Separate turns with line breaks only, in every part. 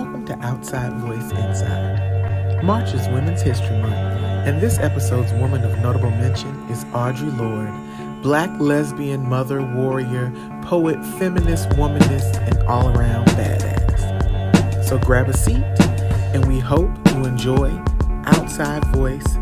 Welcome to Outside Voice Inside. March is Women's History Month, and this episode's woman of notable mention is Audre Lorde, black lesbian mother, warrior, poet, feminist, womanist, and all around badass. So grab a seat, and we hope you enjoy Outside Voice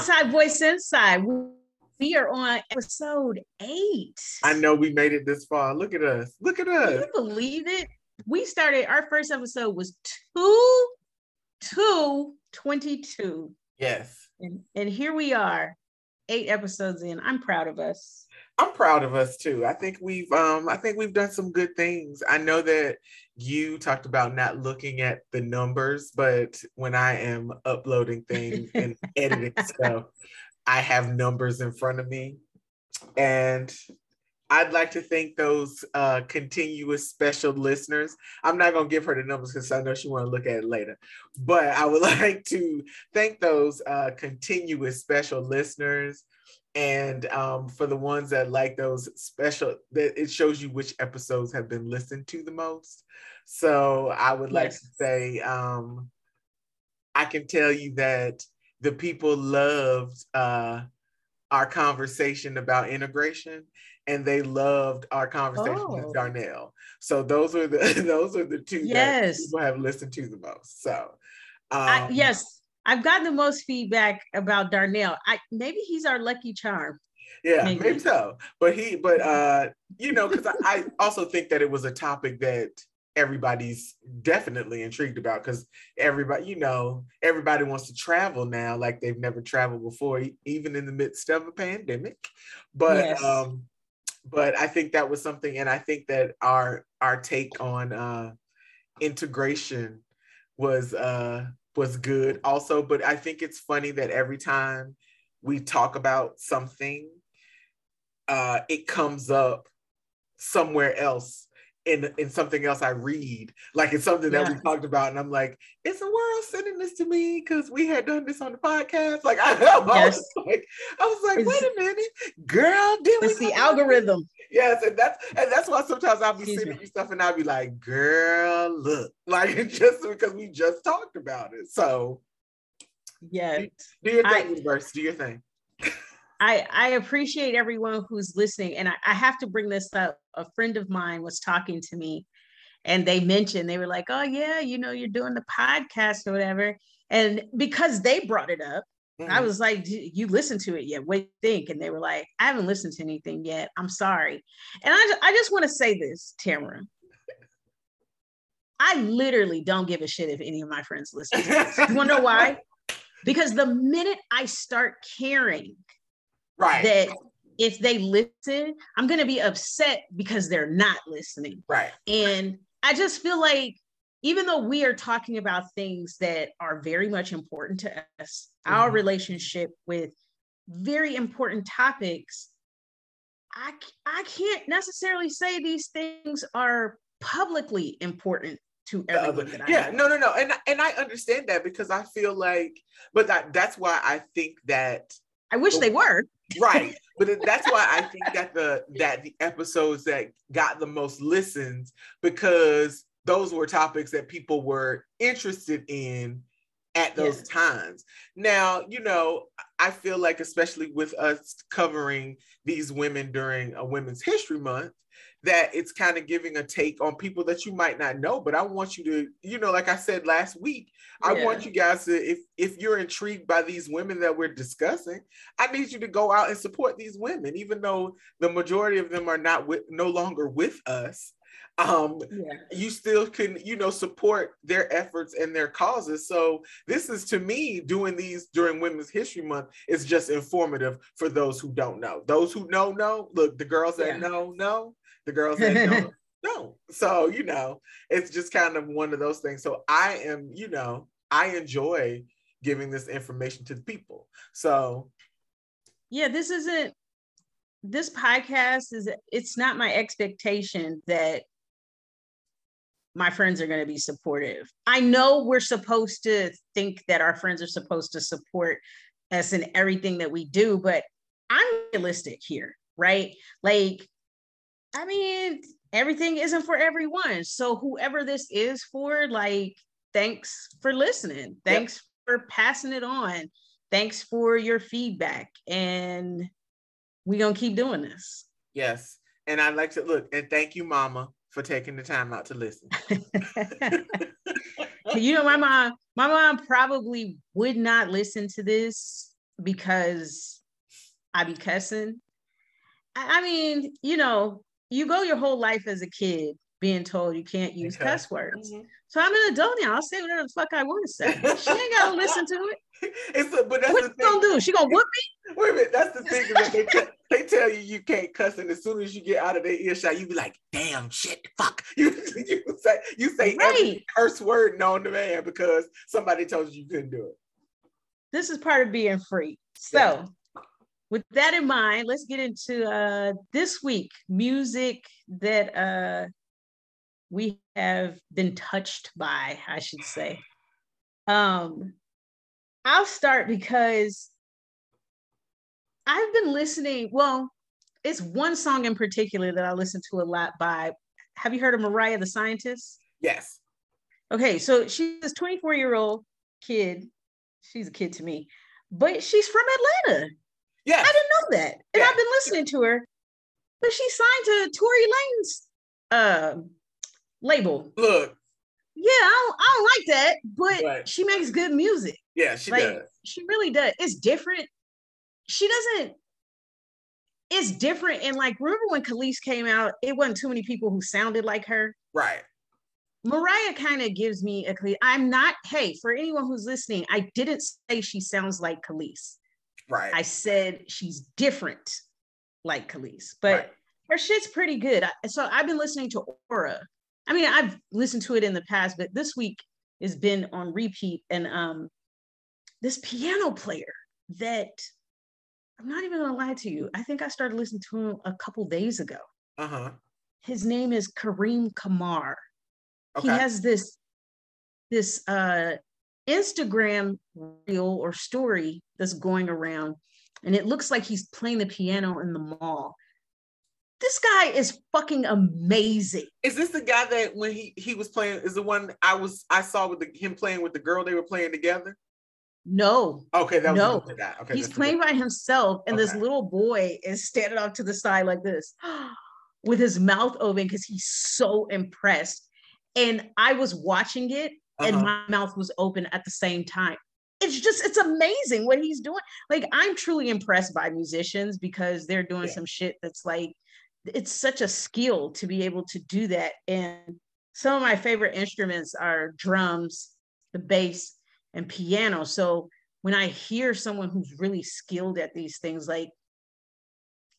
Outside Voice Inside. We are on episode eight.
I know we made it this far. Look at us. Look at us.
Can you believe it? We started our first episode was two, two, 22.
Yes.
And, and here we are, eight episodes in. I'm proud of us.
I'm proud of us too. I think we've um I think we've done some good things. I know that you talked about not looking at the numbers, but when I am uploading things and editing stuff, I have numbers in front of me. And I'd like to thank those uh, continuous special listeners. I'm not going to give her the numbers because I know she want to look at it later. But I would like to thank those uh, continuous special listeners and um, for the ones that like those special that it shows you which episodes have been listened to the most so i would like yes. to say um, i can tell you that the people loved uh, our conversation about integration and they loved our conversation oh. with darnell so those are the those are the two yes. that people have listened to the most so
um, I, yes I've gotten the most feedback about Darnell. I maybe he's our lucky charm.
Yeah, maybe, maybe so. But he, but uh, you know, because I, I also think that it was a topic that everybody's definitely intrigued about because everybody, you know, everybody wants to travel now like they've never traveled before, even in the midst of a pandemic. But yes. um, but I think that was something, and I think that our our take on uh integration was uh was good also. But I think it's funny that every time we talk about something, uh, it comes up somewhere else in in something else I read. Like it's something that we talked about, and I'm like, is the world sending this to me because we had done this on the podcast? Like I, I yes. was like, I was like, wait a minute, girl, did
it's the algorithm.
Yes, and that's and that's why sometimes I'll be Excuse sending me. you stuff and I'll be like, girl, look, like just because we just talked about it. So
yeah,
do, do your thing, I, universe. Do your thing.
I, I appreciate everyone who's listening. And I, I have to bring this up. A friend of mine was talking to me and they mentioned, they were like, oh, yeah, you know, you're doing the podcast or whatever. And because they brought it up, mm-hmm. I was like, you listened to it yet? What do you think? And they were like, I haven't listened to anything yet. I'm sorry. And I, I just want to say this, Tamara. I literally don't give a shit if any of my friends listen. you want to know why? Because the minute I start caring
Right.
That if they listen, I'm going to be upset because they're not listening.
Right.
And I just feel like even though we are talking about things that are very much important to us, mm-hmm. our relationship with very important topics, I, I can't necessarily say these things are publicly important to everyone.
yeah, no, no, no, and and I understand that because I feel like, but that that's why I think that
I wish the, they were
right but that's why i think that the that the episodes that got the most listens because those were topics that people were interested in at those yeah. times now you know i feel like especially with us covering these women during a women's history month that it's kind of giving a take on people that you might not know but i want you to you know like i said last week i want you guys to if if you're intrigued by these women that we're discussing i need you to go out and support these women even though the majority of them are not with no longer with us. Um yeah. you still can you know support their efforts and their causes. So this is to me doing these during women's history month is just informative for those who don't know. Those who know know look the girls that yeah. know know the girls that don't, don't. So, you know, it's just kind of one of those things. So I am, you know, I enjoy giving this information to the people. So
yeah, this isn't this podcast is it's not my expectation that my friends are going to be supportive. I know we're supposed to think that our friends are supposed to support us in everything that we do, but I'm realistic here, right? Like, I mean, everything isn't for everyone. So whoever this is for, like, thanks for listening. Thanks yep. for passing it on. Thanks for your feedback. And we're gonna keep doing this.
Yes. And I'd like to look and thank you, Mama, for taking the time out to listen.
you know, my mom, my mom probably would not listen to this because I be cussing. I mean, you know, you go your whole life as a kid being told you can't use okay. cuss words. Mm-hmm. So I'm an adult now. I'll say whatever the fuck I want to say. She ain't gotta listen to it.
It's a, but that's
what
the
thing. gonna do? She gonna whoop
me? Wait a minute. That's the thing that they, t- they tell you you can't cuss, and as soon as you get out of their earshot, you be like, "Damn, shit, fuck." You, you say you say right. every curse word known to man because somebody told you you couldn't do it.
This is part of being free. So. Yeah with that in mind, let's get into uh, this week music that uh, we have been touched by, I should say. Um, I'll start because I've been listening. Well, it's one song in particular that I listen to a lot by. Have you heard of Mariah the Scientist?
Yes.
Okay, so she's this 24 year old kid. She's a kid to me, but she's from Atlanta.
Yeah.
I didn't know that. And I've been listening to her, but she signed to Tory Lanez uh, label.
Look.
Yeah, I don't, I don't like that, but right. she makes good music.
Yeah, she like, does.
She really does. It's different. She doesn't. It's different. And like, remember when Kelis came out? It wasn't too many people who sounded like her.
Right.
Mariah kind of gives me a. I'm not. Hey, for anyone who's listening, I didn't say she sounds like Kelis.
Right.
I said she's different, like Kelis, but right. her shit's pretty good. So I've been listening to Aura. I mean, I've listened to it in the past, but this week has been on repeat. And um, this piano player that I'm not even gonna lie to you, I think I started listening to him a couple days ago.
Uh-huh.
His name is Karim Kamar. Okay. He has this this uh Instagram reel or story that's going around, and it looks like he's playing the piano in the mall. This guy is fucking amazing.
Is this the guy that when he he was playing? Is the one I was I saw with the, him playing with the girl they were playing together?
No.
Okay, that was
no.
guy. Okay,
he's playing by himself, and okay. this little boy is standing off to the side like this, with his mouth open because he's so impressed. And I was watching it, uh-huh. and my mouth was open at the same time. It's just, it's amazing what he's doing. Like, I'm truly impressed by musicians because they're doing yeah. some shit that's like, it's such a skill to be able to do that. And some of my favorite instruments are drums, the bass, and piano. So when I hear someone who's really skilled at these things, like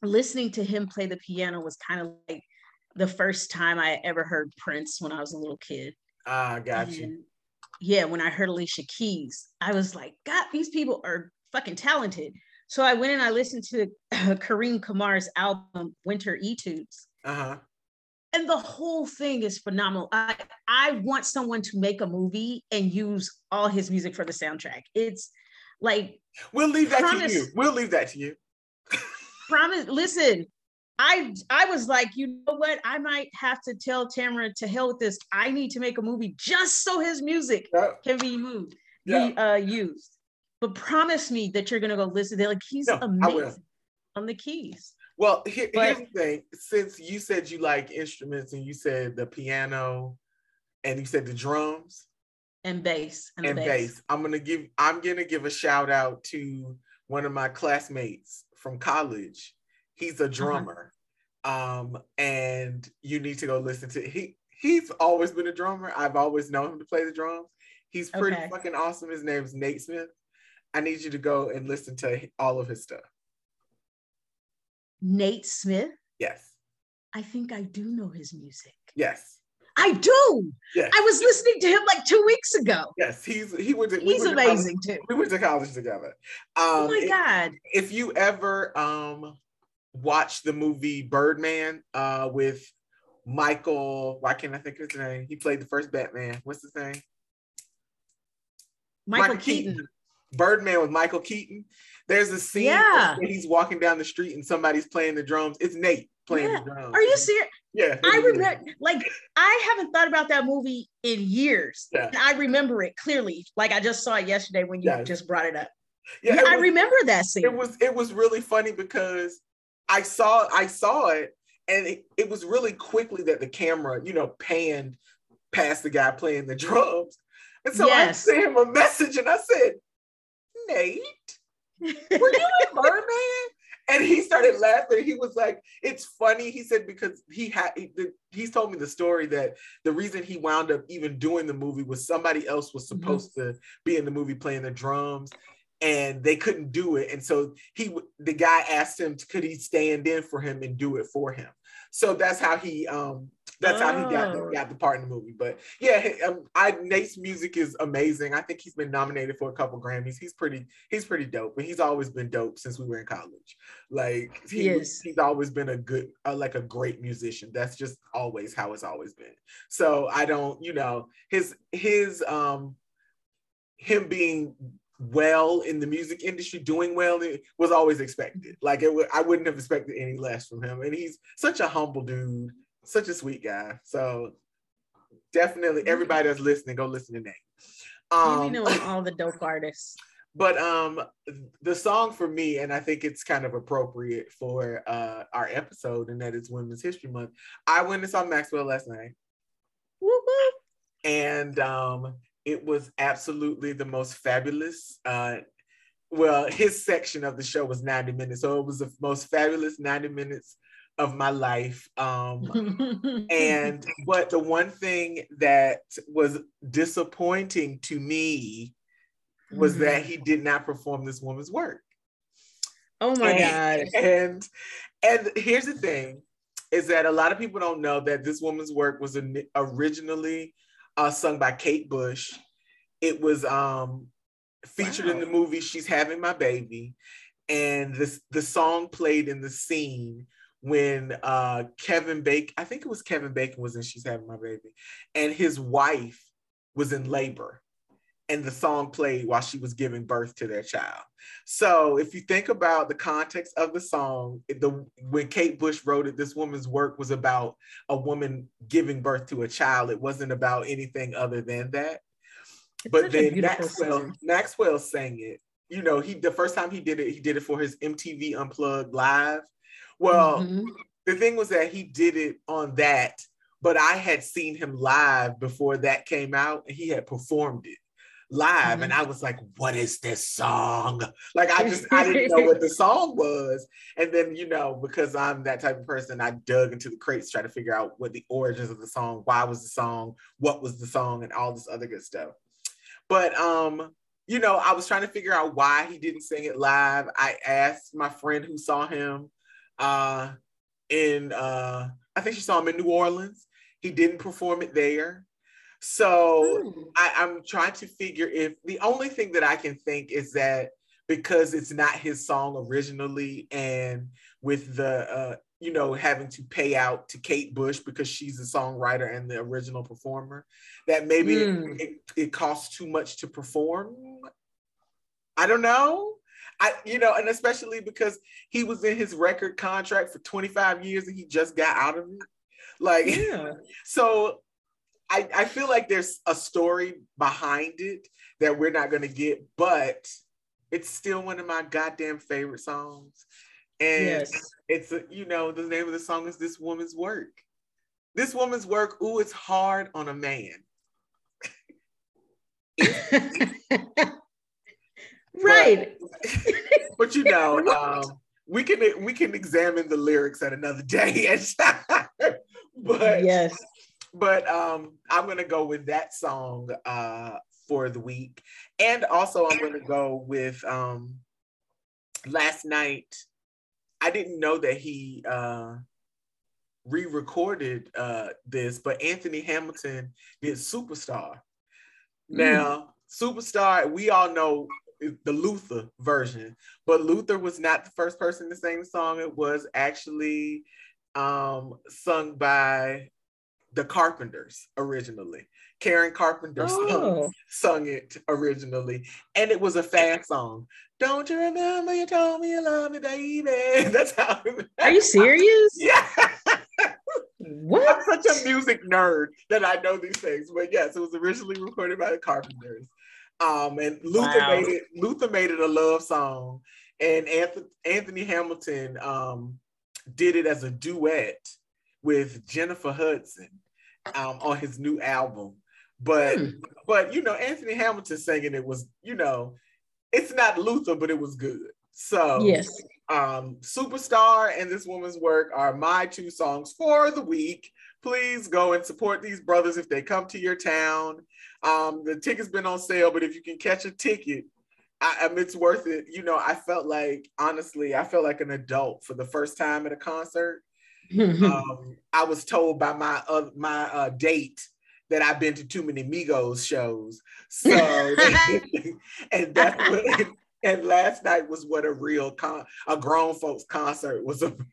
listening to him play the piano was kind of like the first time I ever heard Prince when I was a little kid.
Ah, got and you
yeah, when I heard Alicia Keys, I was like, God, these people are fucking talented. So I went and I listened to uh, Karim Kamar's album Winter Etudes.
Uh-huh.
And the whole thing is phenomenal. I, I want someone to make a movie and use all his music for the soundtrack. It's like
we'll leave that promise, to you. We'll leave that to you.
promise. Listen, I I was like, you know what? I might have to tell Tamara to hell with this. I need to make a movie just so his music can be moved, yeah. be uh, used. But promise me that you're gonna go listen. They're like, he's no, amazing on the keys.
Well, here, but, here's the thing. Since you said you like instruments and you said the piano and you said the drums
and bass
and, and bass. bass, I'm gonna give I'm gonna give a shout out to one of my classmates from college He's a uh-huh. drummer. Uh-huh. Um, and you need to go listen to he he's always been a drummer. I've always known him to play the drums. He's pretty okay. fucking awesome. His name's Nate Smith. I need you to go and listen to all of his stuff.
Nate Smith?
Yes.
I think I do know his music.
Yes.
I do. Yes. I was listening to him like two weeks ago.
Yes, he's he went to,
he's
we
amazing
to
too.
We went to college together.
Um, oh my god!
If you ever um watch the movie Birdman uh, with Michael, why can't I think of his name? He played the first Batman. What's his name?
Michael, Michael Keaton.
Keaton. Birdman with Michael Keaton. There's a scene
yeah.
where he's walking down the street and somebody's playing the drums. It's Nate playing yeah. the drums.
Are you serious?
Yeah.
I remember like I haven't thought about that movie in years.
Yeah.
I remember it clearly. Like I just saw it yesterday when you just brought it up.
Yeah,
yeah I remember that scene.
It was it was really funny because I saw I saw it and it, it was really quickly that the camera, you know, panned past the guy playing the drums. And so yes. I sent him a message and I said, Nate, were you in Birdman? And he started laughing. He was like, "It's funny." He said because he had he, he's told me the story that the reason he wound up even doing the movie was somebody else was mm-hmm. supposed mm-hmm. to be in the movie playing the drums, and they couldn't do it. And so he the guy asked him, could he stand in for him and do it for him? So that's how he um that's oh. how he got the, oh. got the part in the movie. But yeah, um, I Nate's music is amazing. I think he's been nominated for a couple Grammys. He's pretty he's pretty dope, but he's always been dope since we were in college. Like he, he he's always been a good uh, like a great musician. That's just always how it's always been. So I don't, you know, his his um him being well in the music industry, doing well, it was always expected. Like it, w- I wouldn't have expected any less from him. And he's such a humble dude such a sweet guy. So definitely everybody that's listening, go listen to Nate.
Um, you know all the dope artists.
But um the song for me, and I think it's kind of appropriate for uh our episode, and that it's Women's History Month. I went and saw Maxwell last night.
Woo-hoo.
And um it was absolutely the most fabulous uh well, his section of the show was 90 minutes. So it was the most fabulous 90 minutes of my life. Um, and but the one thing that was disappointing to me was mm-hmm. that he did not perform this woman's work.
Oh my and,
god! And and here's the thing: is that a lot of people don't know that this woman's work was originally uh, sung by Kate Bush. It was um, featured wow. in the movie "She's Having My Baby," and this the song played in the scene when uh, Kevin Bacon, I think it was Kevin Bacon was in She's Having My Baby, and his wife was in labor. And the song played while she was giving birth to their child. So, if you think about the context of the song, the when Kate Bush wrote it, this woman's work was about a woman giving birth to a child. It wasn't about anything other than that. It's but then Maxwell, Maxwell sang it. You know, he the first time he did it, he did it for his MTV Unplugged live well, mm-hmm. the thing was that he did it on that, but I had seen him live before that came out and he had performed it live mm-hmm. and I was like, what is this song? Like I just I didn't know what the song was. And then, you know, because I'm that type of person, I dug into the crates trying to figure out what the origins of the song, why was the song, what was the song, and all this other good stuff. But um, you know, I was trying to figure out why he didn't sing it live. I asked my friend who saw him uh, in uh, I think she saw him in New Orleans. He didn't perform it there. So hmm. I, I'm trying to figure if the only thing that I can think is that because it's not his song originally, and with the uh, you know having to pay out to Kate Bush because she's the songwriter and the original performer, that maybe mm. it, it costs too much to perform. I don't know. I, you know, and especially because he was in his record contract for 25 years and he just got out of it. Like, yeah. so I, I feel like there's a story behind it that we're not going to get, but it's still one of my goddamn favorite songs. And yes. it's, a, you know, the name of the song is This Woman's Work. This Woman's Work, ooh, it's hard on a man.
right
but, but you know um, we can we can examine the lyrics at another day but
yes
but um i'm gonna go with that song uh for the week and also i'm gonna go with um last night i didn't know that he uh re-recorded uh this but anthony hamilton did superstar mm. now superstar we all know the Luther version. But Luther was not the first person to sing the song. It was actually um, sung by the Carpenters originally. Karen Carpenter oh. sung, sung, it originally, and it was a fast song. Don't you remember you told me you love me, baby? That's how.
Are you serious?
yeah. What? I'm such a music nerd that I know these things. But yes, it was originally recorded by the Carpenters. Um, and Luther wow. made it. Luther made it a love song, and Anthony, Anthony Hamilton um, did it as a duet with Jennifer Hudson um, on his new album. But hmm. but you know, Anthony Hamilton singing it was you know, it's not Luther, but it was good. So
yes,
um, Superstar and this woman's work are my two songs for the week. Please go and support these brothers if they come to your town. Um, the ticket's been on sale, but if you can catch a ticket, I, I it's worth it. You know, I felt like honestly, I felt like an adult for the first time at a concert. um, I was told by my uh, my uh, date that I've been to too many Migos shows. So, and that's what, and last night was what a real con, a grown folks concert was about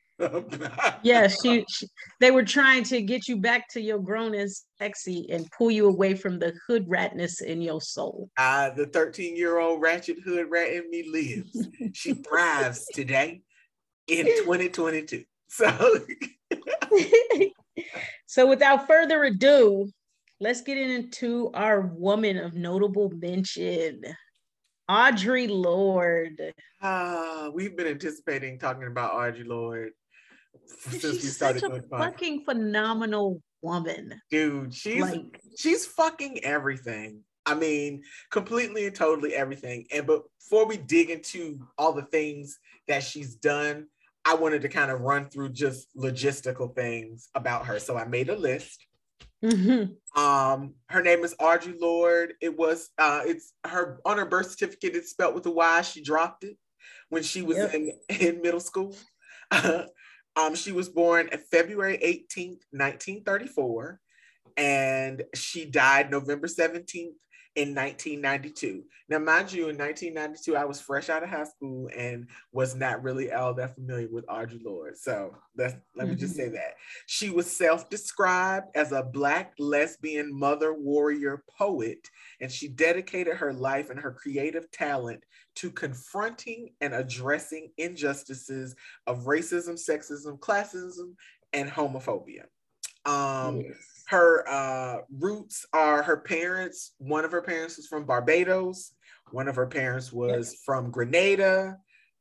yeah, she, she, they were trying to get you back to your grown and sexy and pull you away from the hood ratness in your soul.
Uh, the 13 year old ratchet hood rat in me lives. she thrives today in 2022. So,
so without further ado, let's get into our woman of notable mention. Audre Lorde.
Uh, we've been anticipating talking about Audre Lorde
since she's we started such a fucking phenomenal woman.
Dude, she's like she's fucking everything. I mean, completely and totally everything. And but before we dig into all the things that she's done, I wanted to kind of run through just logistical things about her. So I made a list. Mm-hmm. Um, her name is Audrey Lorde. It was uh, it's her on her birth certificate. It's spelled with a Y. She dropped it when she was yep. in in middle school. Um, she was born February 18th, 1934, and she died November 17th, in 1992. Now, mind you, in 1992, I was fresh out of high school and was not really all that familiar with Audre Lorde. So let me just say that. She was self described as a Black lesbian mother warrior poet, and she dedicated her life and her creative talent to confronting and addressing injustices of racism, sexism, classism, and homophobia. Um, yes. Her uh, roots are her parents. One of her parents was from Barbados. One of her parents was yep. from Grenada.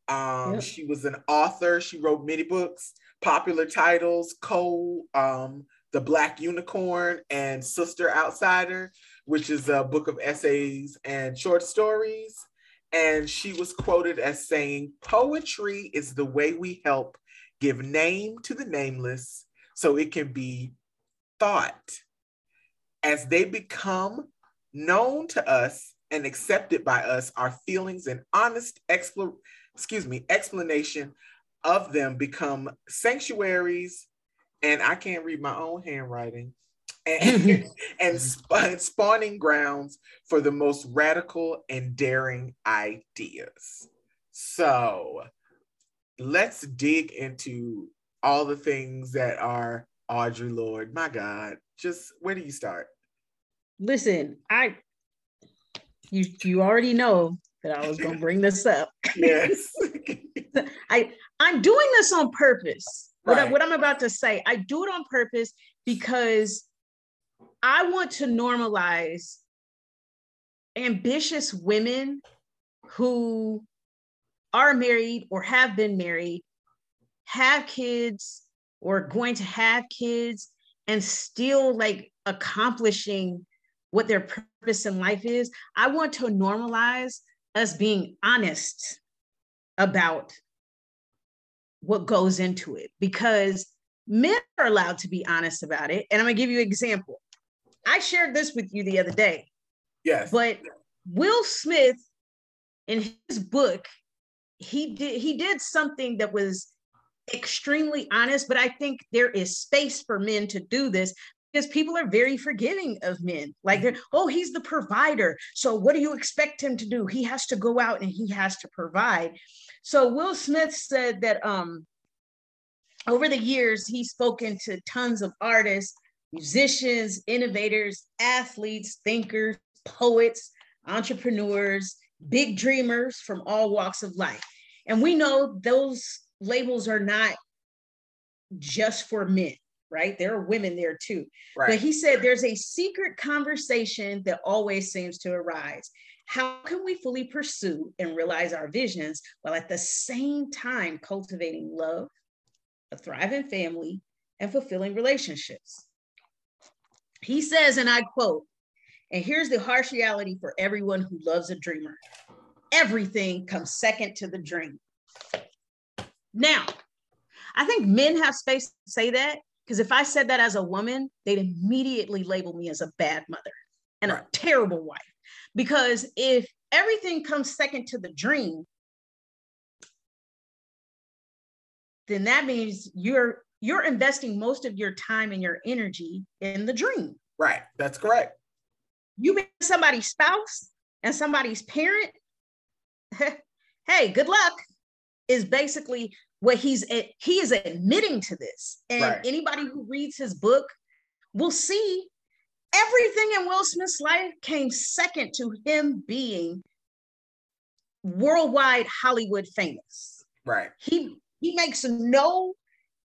Um, yep. She was an author. She wrote many books, popular titles, Coal, um, The Black Unicorn, and Sister Outsider, which is a book of essays and short stories. And she was quoted as saying, Poetry is the way we help give name to the nameless so it can be thought as they become known to us and accepted by us, our feelings and honest expl- excuse me, explanation of them become sanctuaries, and I can't read my own handwriting, and, and sp- spawning grounds for the most radical and daring ideas. So let's dig into all the things that are Audre Lorde. My God, just where do you start?
Listen, I you you already know that I was gonna bring this up.
Yes.
I I'm doing this on purpose. Right. What, I, what I'm about to say, I do it on purpose because I want to normalize ambitious women who are married or have been married, have kids, or going to have kids and still like accomplishing what their purpose in life is. I want to normalize us being honest about what goes into it because men are allowed to be honest about it. And I'm gonna give you an example. I shared this with you the other day.
Yes.
But Will Smith in his book, he did he did something that was extremely honest, but I think there is space for men to do this because people are very forgiving of men. Like, they're, oh, he's the provider. So, what do you expect him to do? He has to go out and he has to provide. So, Will Smith said that um, over the years, he's spoken to tons of artists musicians, innovators, athletes, thinkers, poets, entrepreneurs, big dreamers from all walks of life. And we know those labels are not just for men, right? There are women there too. Right. But he said there's a secret conversation that always seems to arise. How can we fully pursue and realize our visions while at the same time cultivating love, a thriving family, and fulfilling relationships? He says, and I quote, and here's the harsh reality for everyone who loves a dreamer everything comes second to the dream. Now, I think men have space to say that because if I said that as a woman, they'd immediately label me as a bad mother and right. a terrible wife. Because if everything comes second to the dream, then that means you're you're investing most of your time and your energy in the dream.
Right. That's correct.
You being somebody's spouse and somebody's parent, hey, good luck, is basically what he's he is admitting to this. And right. anybody who reads his book will see everything in Will Smith's life came second to him being worldwide Hollywood famous.
Right.
He he makes no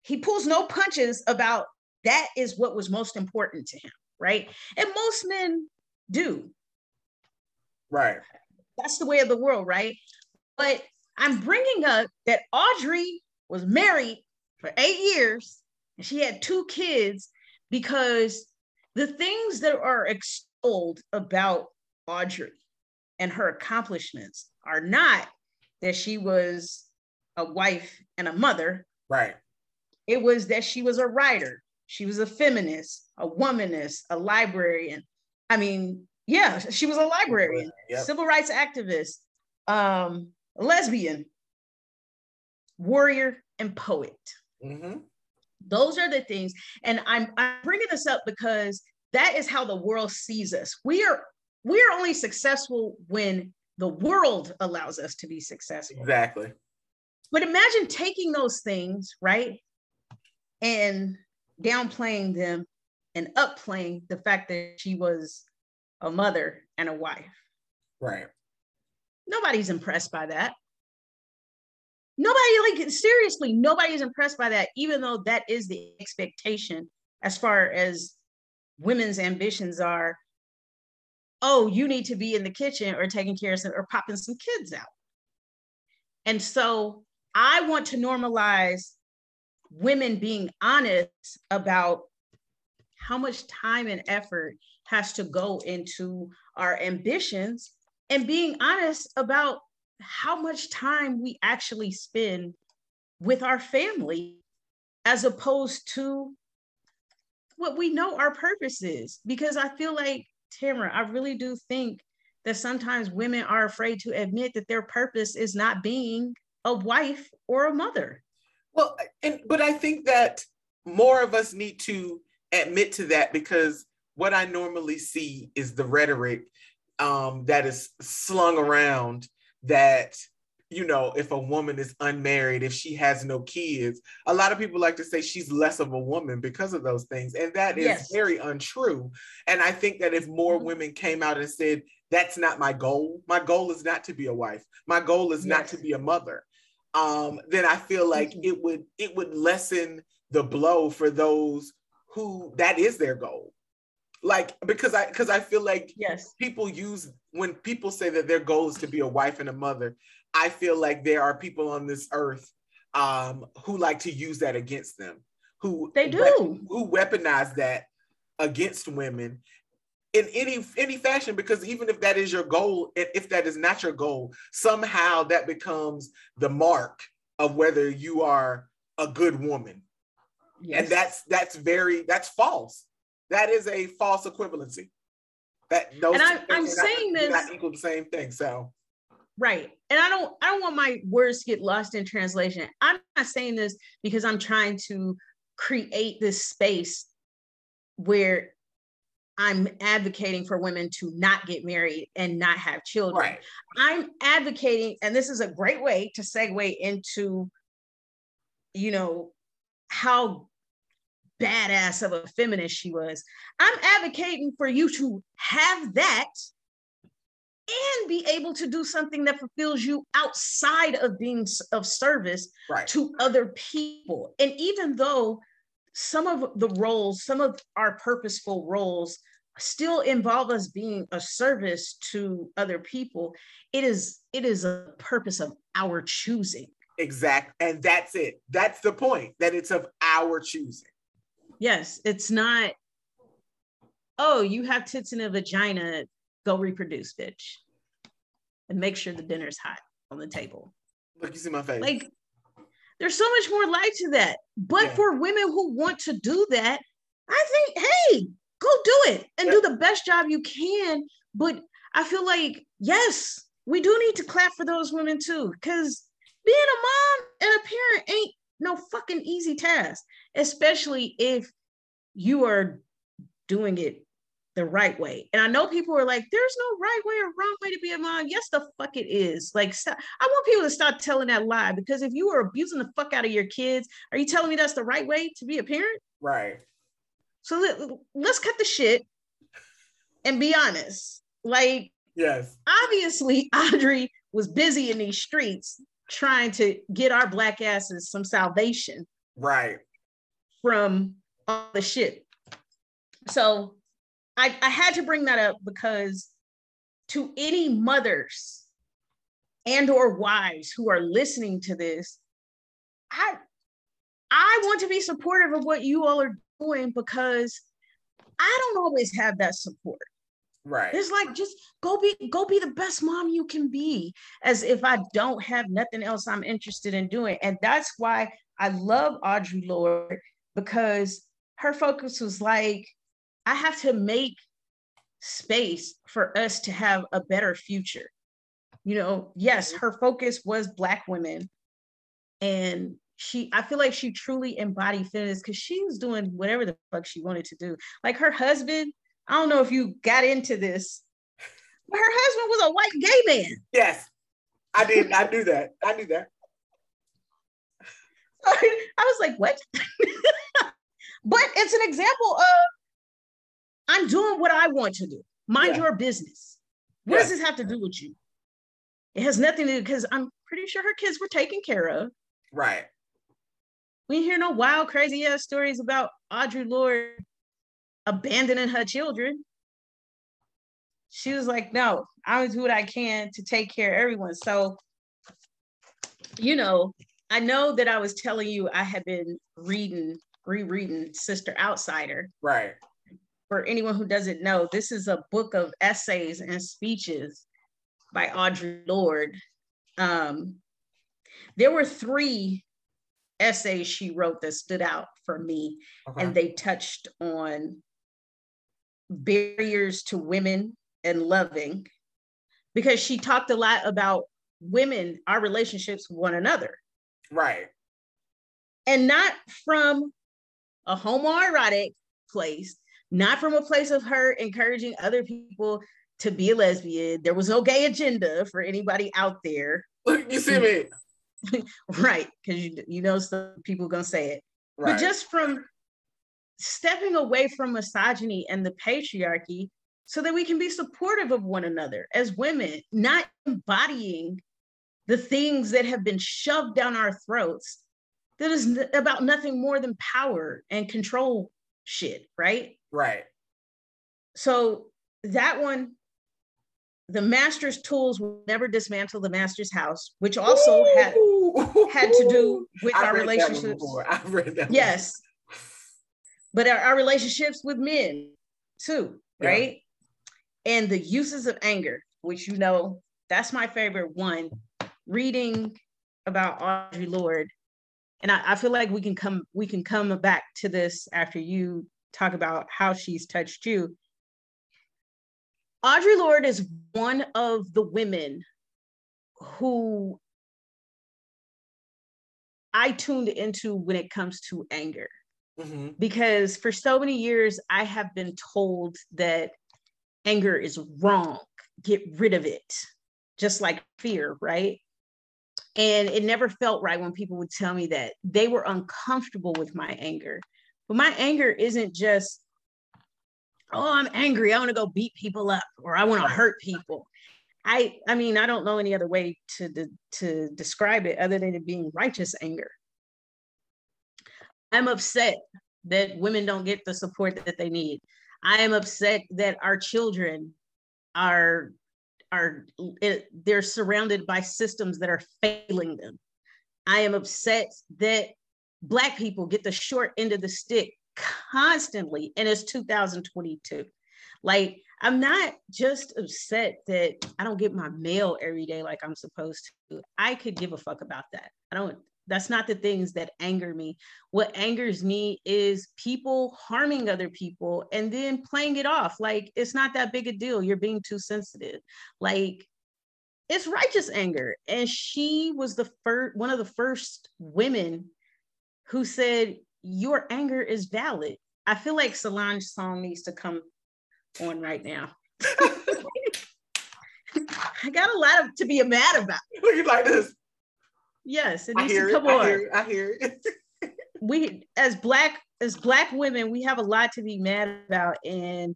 he pulls no punches about that is what was most important to him, right? And most men do.
Right.
That's the way of the world, right? But I'm bringing up that Audre was married for eight years and she had two kids because the things that are extolled about Audre and her accomplishments are not that she was a wife and a mother.
Right.
It was that she was a writer, she was a feminist, a womanist, a librarian. I mean, yeah, she was a librarian, yep. civil rights activist, um, lesbian, warrior, and poet. Mm-hmm. Those are the things. And I'm, I'm bringing this up because that is how the world sees us. We are we are only successful when the world allows us to be successful.
Exactly.
But imagine taking those things, right? And downplaying them and upplaying the fact that she was a mother and a wife.
Right.
Nobody's impressed by that. Nobody, like, seriously, nobody's impressed by that, even though that is the expectation as far as women's ambitions are. Oh, you need to be in the kitchen or taking care of some or popping some kids out. And so I want to normalize women being honest about how much time and effort has to go into our ambitions and being honest about how much time we actually spend with our family as opposed to what we know our purpose is. Because I feel like, Tamara, I really do think that sometimes women are afraid to admit that their purpose is not being a wife or a mother.
Well, and but I think that more of us need to admit to that because what I normally see is the rhetoric um, that is slung around that you know if a woman is unmarried if she has no kids a lot of people like to say she's less of a woman because of those things and that is yes. very untrue and i think that if more mm-hmm. women came out and said that's not my goal my goal is not to be a wife my goal is yes. not to be a mother um, then i feel like mm-hmm. it would it would lessen the blow for those who that is their goal like because i because i feel like
yes.
people use when people say that their goal is to be a wife and a mother i feel like there are people on this earth um who like to use that against them who
they do.
who weaponize that against women in any any fashion because even if that is your goal if that is not your goal somehow that becomes the mark of whether you are a good woman. Yes. and that's that's very that's false that is a false equivalency. That those
and I, I'm saying
not,
this
not equal the same thing. So
right and i don't i don't want my words to get lost in translation i'm not saying this because i'm trying to create this space where i'm advocating for women to not get married and not have children
right.
i'm advocating and this is a great way to segue into you know how badass of a feminist she was. I'm advocating for you to have that and be able to do something that fulfills you outside of being of service
right.
to other people. And even though some of the roles, some of our purposeful roles still involve us being a service to other people, it is it is a purpose of our choosing.
Exact. And that's it. That's the point that it's of our choosing.
Yes, it's not, oh, you have tits and a vagina, go reproduce, bitch. And make sure the dinner's hot on the table.
Look, you see my face.
Like, there's so much more light to that. But yeah. for women who want to do that, I think, hey, go do it and yeah. do the best job you can. But I feel like, yes, we do need to clap for those women too, because being a mom and a parent ain't no fucking easy task, especially if you are doing it the right way. And I know people are like, there's no right way or wrong way to be a mom. Yes, the fuck it is. Like, I want people to stop telling that lie because if you are abusing the fuck out of your kids, are you telling me that's the right way to be a parent?
Right.
So let, let's cut the shit and be honest. Like,
yes,
obviously, Audre was busy in these streets trying to get our black asses some salvation.
Right.
From all the shit. So I, I had to bring that up because to any mothers and or wives who are listening to this, I I want to be supportive of what you all are doing because I don't always have that support.
Right.
It's like just go be go be the best mom you can be as if I don't have nothing else I'm interested in doing. And that's why I love Audre Lorde because her focus was like I have to make space for us to have a better future. You know, yes, mm-hmm. her focus was black women and she i feel like she truly embodied feminism because she was doing whatever the fuck she wanted to do like her husband I don't know if you got into this, but her husband was a white gay man.
Yes, I did. I knew that. I knew that.
I was like, what? but it's an example of I'm doing what I want to do. Mind yeah. your business. What yes. does this have to do with you? It has nothing to do because I'm pretty sure her kids were taken care of.
Right.
We hear no wild, crazy ass stories about Audre Lorde abandoning her children. She was like, no, I'm gonna do what I can to take care of everyone. So, you know, I know that I was telling you I had been reading, rereading Sister Outsider.
Right.
For anyone who doesn't know, this is a book of essays and speeches by Audre Lorde. Um, there were three essays she wrote that stood out for me, okay. and they touched on barriers to women and loving because she talked a lot about women, our relationships with one another.
Right.
And not from a homoerotic place, not from a place of her encouraging other people to be a lesbian. There was no gay agenda for anybody out there.
You see me?
right. Because you, you know some people gonna say it. Right. But just from stepping away from misogyny and the patriarchy so that we can be supportive of one another as women, not embodying the things that have been shoved down our throats that is about nothing more than power and control shit, right?
Right.
So that one, the master's tools will never dismantle the master's house, which also Ooh. had had to do with I our relationships.
I've read that.
Yes, but our, our relationships with men too, right? Yeah. And the uses of anger, which you know, that's my favorite one. Reading about Audre Lorde, and I, I feel like we can come we can come back to this after you talk about how she's touched you. Audre Lorde is one of the women who I tuned into when it comes to anger. Mm-hmm. Because for so many years, I have been told that anger is wrong, get rid of it, just like fear, right? And it never felt right when people would tell me that they were uncomfortable with my anger But my anger isn't just, oh, I'm angry. I want to go beat people up or I want to hurt people. I I mean, I don't know any other way to to describe it other than it being righteous anger. I'm upset that women don't get the support that they need. I am upset that our children are are they're surrounded by systems that are failing them. I am upset that black people get the short end of the stick constantly and it's 2022. Like I'm not just upset that I don't get my mail every day like I'm supposed to. I could give a fuck about that. I don't that's not the things that anger me. What angers me is people harming other people and then playing it off like it's not that big a deal. You're being too sensitive. Like it's righteous anger. And she was the first one of the first women who said, Your anger is valid. I feel like Solange's song needs to come on right now. I got a lot of to be mad about.
Look at like this.
Yes,
it needs to come it, on. I hear, it, I hear it.
we as black as black women, we have a lot to be mad about. And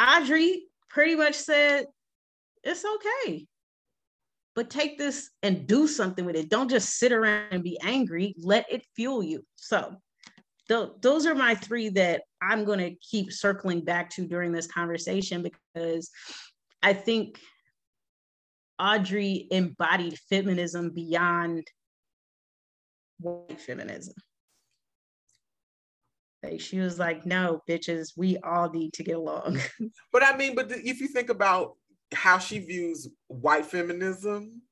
Audre pretty much said, it's okay. But take this and do something with it. Don't just sit around and be angry. Let it fuel you. So th- those are my three that I'm going to keep circling back to during this conversation because I think Audre embodied feminism beyond white feminism. Like she was like, no, bitches, we all need to get along.
but I mean, but if you think about how she views white feminism,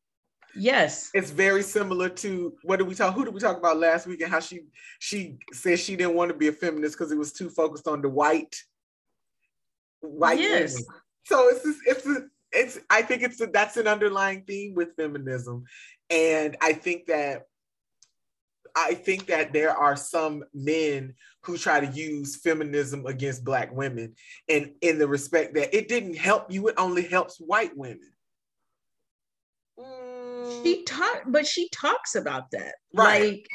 yes,
it's very similar to what did we talk? Who did we talk about last week? And how she she said she didn't want to be a feminist because it was too focused on the white white yes. women. So it's just, it's a, it's I think it's a, that's an underlying theme with feminism, and I think that I think that there are some men who try to use feminism against black women and in the respect that it didn't help you, it only helps white women.
Mm. She talk, but she talks about that. Right. Like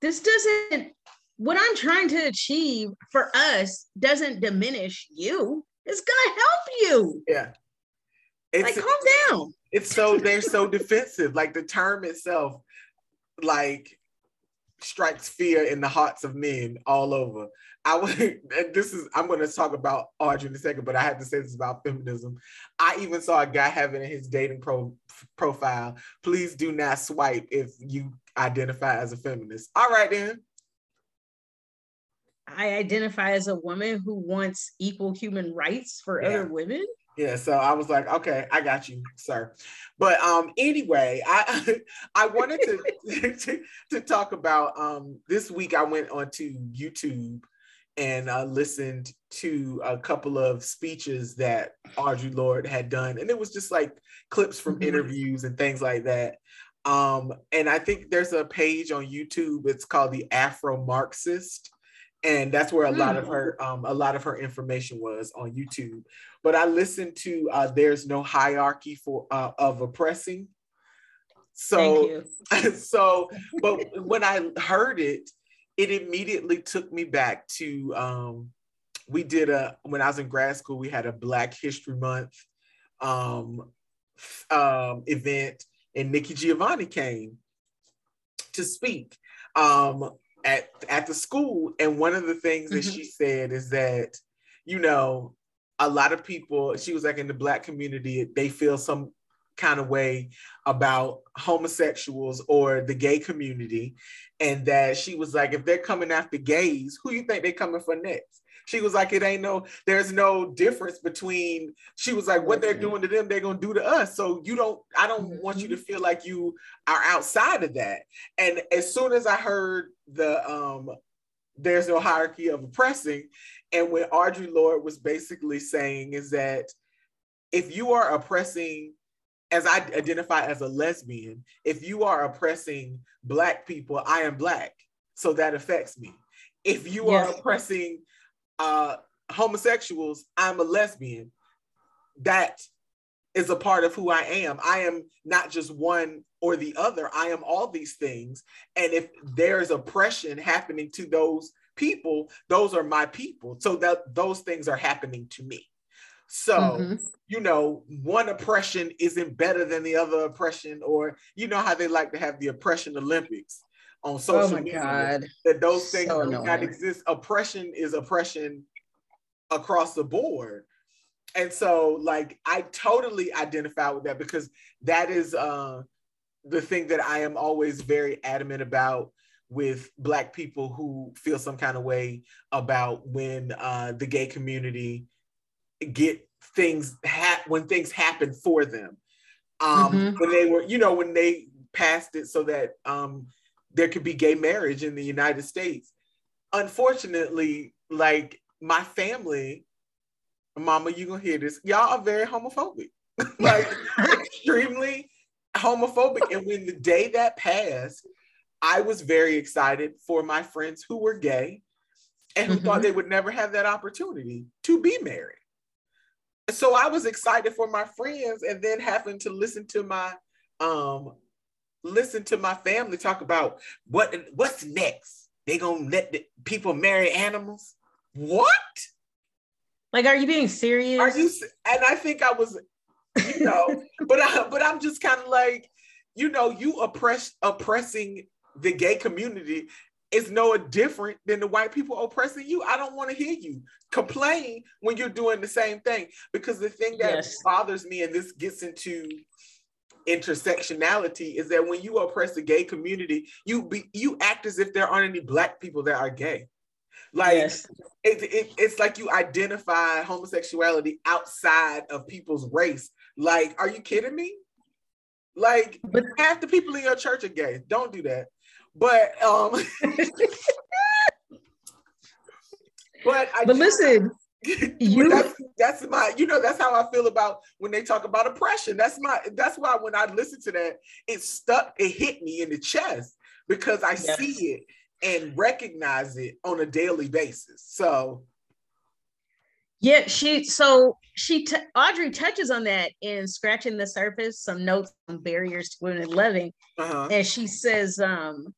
this doesn't what I'm trying to achieve for us doesn't diminish you. It's gonna help you.
Yeah.
It's, like calm down.
It's so they're so defensive. Like the term itself, like strikes fear in the hearts of men all over. I would, this is, I'm going to talk about Audre in a second, but I have to say this about feminism. I even saw a guy having in his dating pro, profile, please do not swipe if you identify as a feminist. All right, then.
I identify as a woman who wants equal human rights for yeah. other women
yeah so i was like okay i got you sir. But um anyway i i wanted to, to, to talk about um this week i went onto youtube and uh, listened to a couple of speeches that audre lorde had done and it was just like clips from mm-hmm. interviews and things like that. Um and i think there's a page on youtube it's called the afro marxist and that's where a lot of hmm. her um, a lot of her information was on youtube. But i listened to uh, there's no hierarchy for uh, of oppressing. So so but when i heard it it immediately took me back to um, we did a when i was in grad school we had a black history month um, um, event and nikki giovanni came to speak. Um, at at the school and one of the things that mm-hmm. she said is that you know a lot of people she was like in the black community they feel some kind of way about homosexuals or the gay community and that she was like if they're coming after gays who you think they're coming for next she was like, it ain't no, there's no difference between, she was like, what they're doing to them, they're gonna do to us. So you don't, I don't mm-hmm. want you to feel like you are outside of that. And as soon as I heard the um there's no hierarchy of oppressing, and when Audre Lorde was basically saying is that if you are oppressing as I identify as a lesbian, if you are oppressing Black people, I am Black. So that affects me. If you yes. are oppressing uh, homosexuals, I'm a lesbian. That is a part of who I am. I am not just one or the other. I am all these things. And if there's oppression happening to those people, those are my people. So that those things are happening to me. So, mm-hmm. you know, one oppression isn't better than the other oppression, or you know how they like to have the oppression Olympics on oh social oh media. God. That those things so do not exist. Oppression is oppression across the board. And so, like, I totally identify with that because that is uh, the thing that I am always very adamant about with Black people who feel some kind of way about when uh, the gay community get things ha- when things happen for them. Um, mm-hmm. When they were, you know, when they passed it so that um, there could be gay marriage in the United States. Unfortunately, like my family, mama, you gonna hear this, y'all are very homophobic, like extremely homophobic. And when the day that passed, I was very excited for my friends who were gay and who mm-hmm. thought they would never have that opportunity to be married. So I was excited for my friends and then having to listen to my um listen to my family talk about what what's next. They gonna let the people marry animals? What?
Like, are you being serious?
Are you? And I think I was, you know, but I, but I'm just kind of like, you know, you oppress oppressing the gay community is no different than the white people oppressing you. I don't want to hear you complain when you're doing the same thing because the thing that yes. bothers me, and this gets into intersectionality is that when you oppress the gay community, you be you act as if there aren't any black people that are gay. Like yes. it, it, it's like you identify homosexuality outside of people's race. Like, are you kidding me? Like but, half the people in your church are gay. Don't do that. But um but I
but listen,
you that's, that's my you know that's how I feel about when they talk about oppression. That's my that's why when I listen to that, it stuck, it hit me in the chest because I yes. see it and recognize it on a daily basis. So
yeah, she so she t- Audre touches on that in scratching the surface, some notes on barriers to women loving, uh-huh. and she says, um,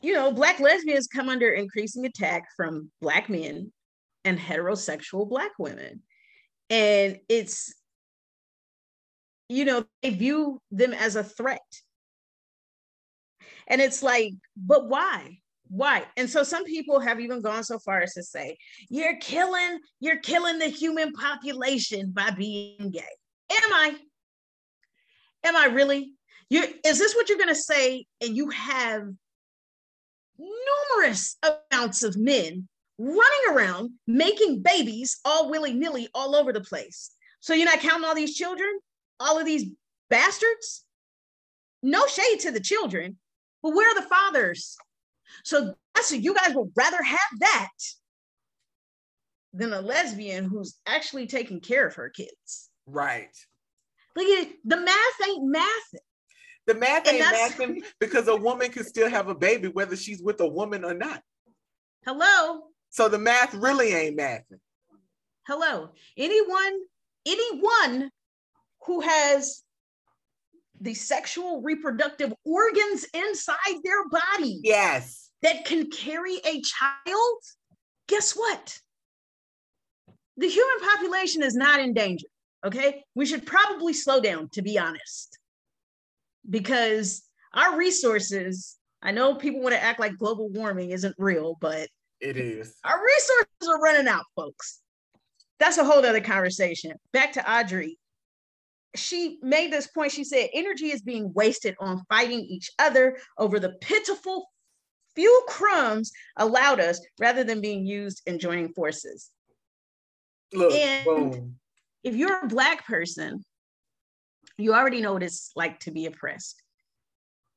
you know, black lesbians come under increasing attack from black men and heterosexual Black women. And it's, you know, they view them as a threat. And it's like, but why? Why? And so some people have even gone so far as to say, you're killing, you're killing the human population by being gay. Am I? Am I really? You is this what you're gonna say? And you have numerous amounts of men running around making babies all willy nilly all over the place. So you're not counting all these children, all of these bastards? No shade to the children, but where are the fathers? So that's you guys would rather have that than a lesbian who's actually taking care of her kids.
Right.
Look at the math ain't math.
The math ain't mathing because a woman can still have a baby whether she's with a woman or not.
Hello.
So the math really ain't mathing.
Hello. Anyone, anyone who has the sexual reproductive organs inside their body.
Yes.
That can carry a child, guess what? The human population is not in danger. Okay. We should probably slow down, to be honest, because our resources, I know people want to act like global warming isn't real, but
it is.
Our resources are running out, folks. That's a whole other conversation. Back to Audre. She made this point. She said energy is being wasted on fighting each other over the pitiful few crumbs allowed us rather than being used in joining forces. Look, and boom. if you're a Black person, you already know what it's like to be oppressed.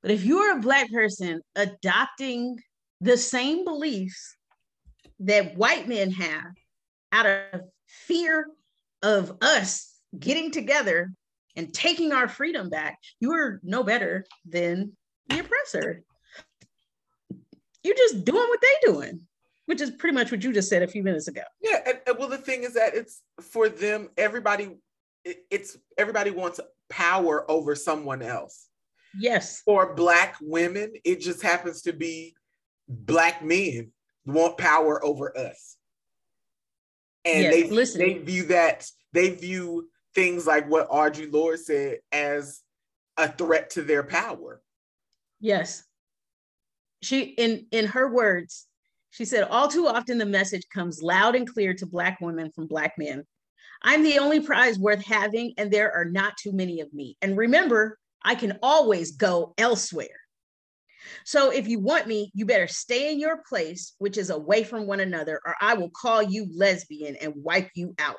But if you're a Black person adopting the same beliefs that white men have out of fear of us getting together and taking our freedom back, you are no better than the oppressor. You're just doing what they are doing, which is pretty much what you just said a few minutes ago.
Yeah, and, and well, the thing is that it's for them. Everybody it, it's everybody wants power over someone else.
Yes.
For black women, it just happens to be black men want power over us. And yes, they listen. they view that they view things like what Audre Lorde said as a threat to their power.
Yes. She in in her words, she said, all too often the message comes loud and clear to black women from black men. I'm the only prize worth having, and there are not too many of me. And remember, I can always go elsewhere. So if you want me, you better stay in your place, which is away from one another, or I will call you lesbian and wipe you out.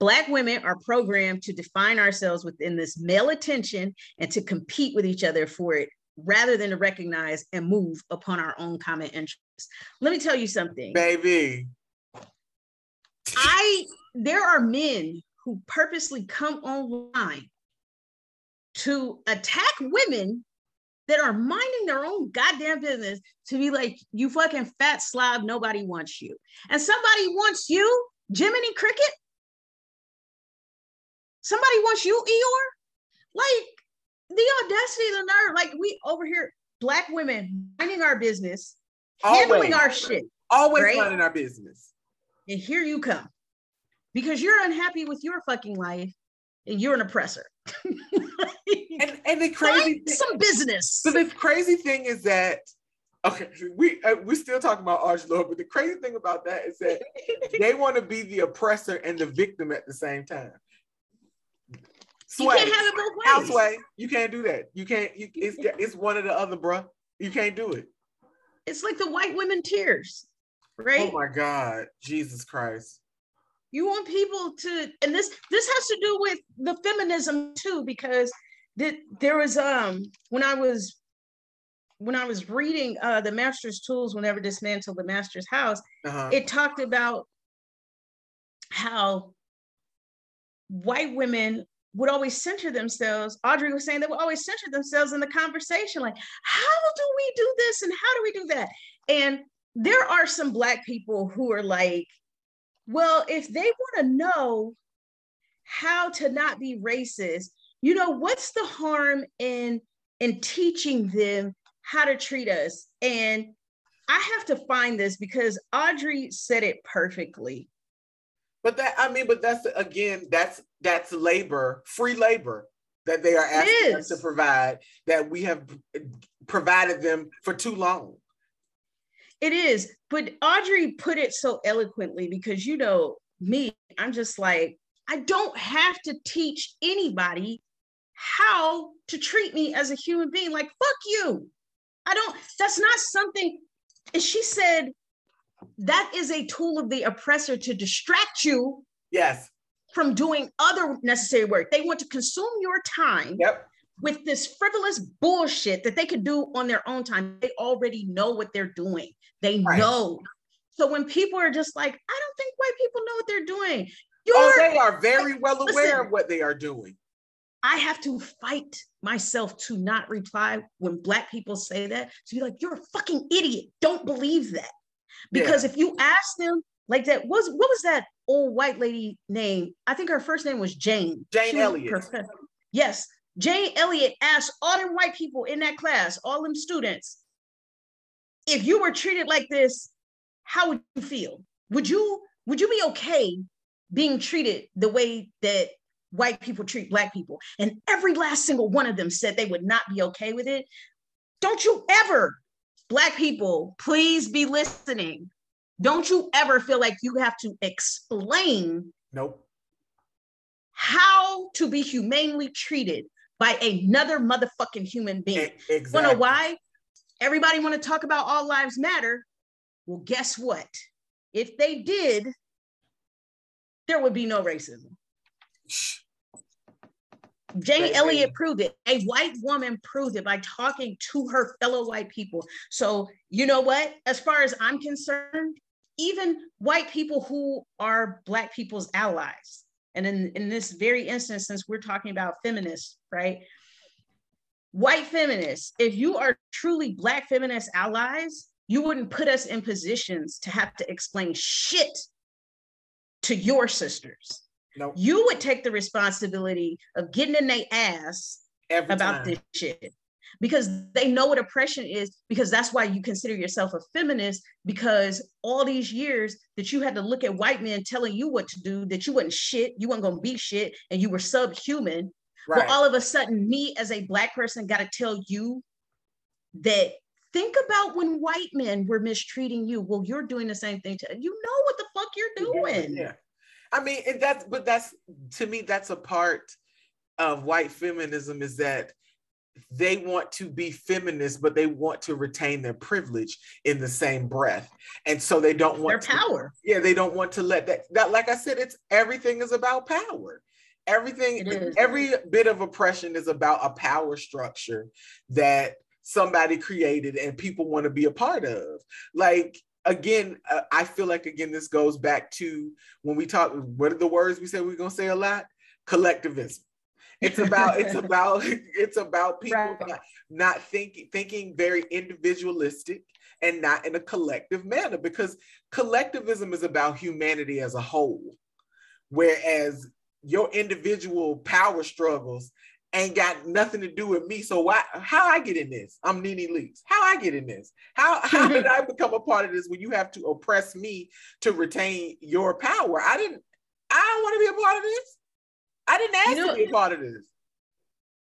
Black women are programmed to define ourselves within this male attention and to compete with each other for it rather than to recognize and move upon our own common interests. Let me tell you something.
Baby.
I there are men who purposely come online to attack women that are minding their own goddamn business to be like, you fucking fat slob, nobody wants you. And somebody wants you, Jiminy Cricket? Somebody wants you, Eeyore? Like the audacity of the nerve, like we over here, black women minding our business, Always. handling our shit.
Always right? minding our business.
And here you come. Because you're unhappy with your fucking life and you're an oppressor.
and and the crazy
thing, some business.
So the crazy thing is that okay, we uh, we still talking about Audre Lorde, but the crazy thing about that is that they want to be the oppressor and the victim at the same time.
Sway. You can't have it both ways.
Houseway, you can't do that. You can't. You, it's it's one or the other, bruh. You can't do it.
It's like the white women tears, right?
Oh my God, Jesus Christ!
You want people to, and this this has to do with the feminism too, because that there was um when I was when I was reading uh the Master's Tools, whenever dismantle the Master's House, uh-huh. it talked about how white women would always center themselves. Audre was saying they would always center themselves in the conversation, like, how do we do this and how do we do that? And there are some Black people who are like, well, if they want to know how to not be racist, you know, what's the harm in in teaching them how to treat us? And I have to find this because Audre said it perfectly.
But that I mean, but that's again, that's that's labor, free labor that they are asking us to provide that we have provided them for too long.
It is, but Audre put it so eloquently because you know me, I'm just like, I don't have to teach anybody how to treat me as a human being. Like, fuck you. I don't, that's not something. And she said, that is a tool of the oppressor to distract you.
Yes.
From doing other necessary work. They want to consume your time.
Yep
with this frivolous bullshit that they could do on their own time. They already know what they're doing. They right. know. So when people are just like, I don't think white people know what they're doing.
Oh, you're, oh, they are very well aware listen, of what they are doing.
I have to fight myself to not reply when black people say that. To you're like, you're a fucking idiot. Don't believe that. Because yeah. if you ask them, like that was what was that old white lady name? I think her first name was Jane.
Jane Elliott.
Yes. Jane Elliott asked all them white people in that class, all them students, if you were treated like this, how would you feel? Would you would you be okay being treated the way that white people treat black people? And every last single one of them said they would not be okay with it. Don't you ever, black people, please be listening. Don't you ever feel like you have to explain
nope
how to be humanely treated by another motherfucking human being.
Exactly.
You know why? Everybody want to talk about all lives matter. Well, guess what? If they did, there would be no racism. Jane Elliott proved it. A white woman proved it by talking to her fellow white people. So, you know what? As far as I'm concerned, even white people who are Black people's allies, and in, in this very instance, since we're talking about feminists, right? White feminists, if you are truly Black feminist allies, you wouldn't put us in positions to have to explain shit to your sisters.
Nope.
You would take the responsibility of getting in their ass
Every
about
time.
this shit because they know what oppression is because that's why you consider yourself a feminist because all these years that you had to look at white men telling you what to do that you wasn't shit you weren't going to be shit and you were subhuman
Right.
but all of a sudden me as a black person got to tell you that think about when white men were mistreating you well you're doing the same thing to you know what the fuck you're doing
Yeah. I mean, and that's but that's to me, that's a part of white feminism is that they want to be feminist, but they want to retain their privilege in the same breath. And so they don't
their
want to,
power
yeah, they don't want to let that that like I said, it's everything is about power. Everything, every bit of oppression is about a power structure that somebody created and people want to be a part of. Like again, uh, I feel like again this goes back to when we talk. What are the words we said we are gonna say a lot? Collectivism. It's about it's about it's about people
Right.
not, not thinking thinking very individualistic and not in a collective manner because collectivism is about humanity as a whole, whereas your individual power struggles ain't got nothing to do with me. So why how I get in this? I'm NeNe Leakes. How I get in this? How how did I become a part of this when you have to oppress me to retain your power? I didn't I don't want to be a part of this. I didn't ask
You know-
to be a part of this.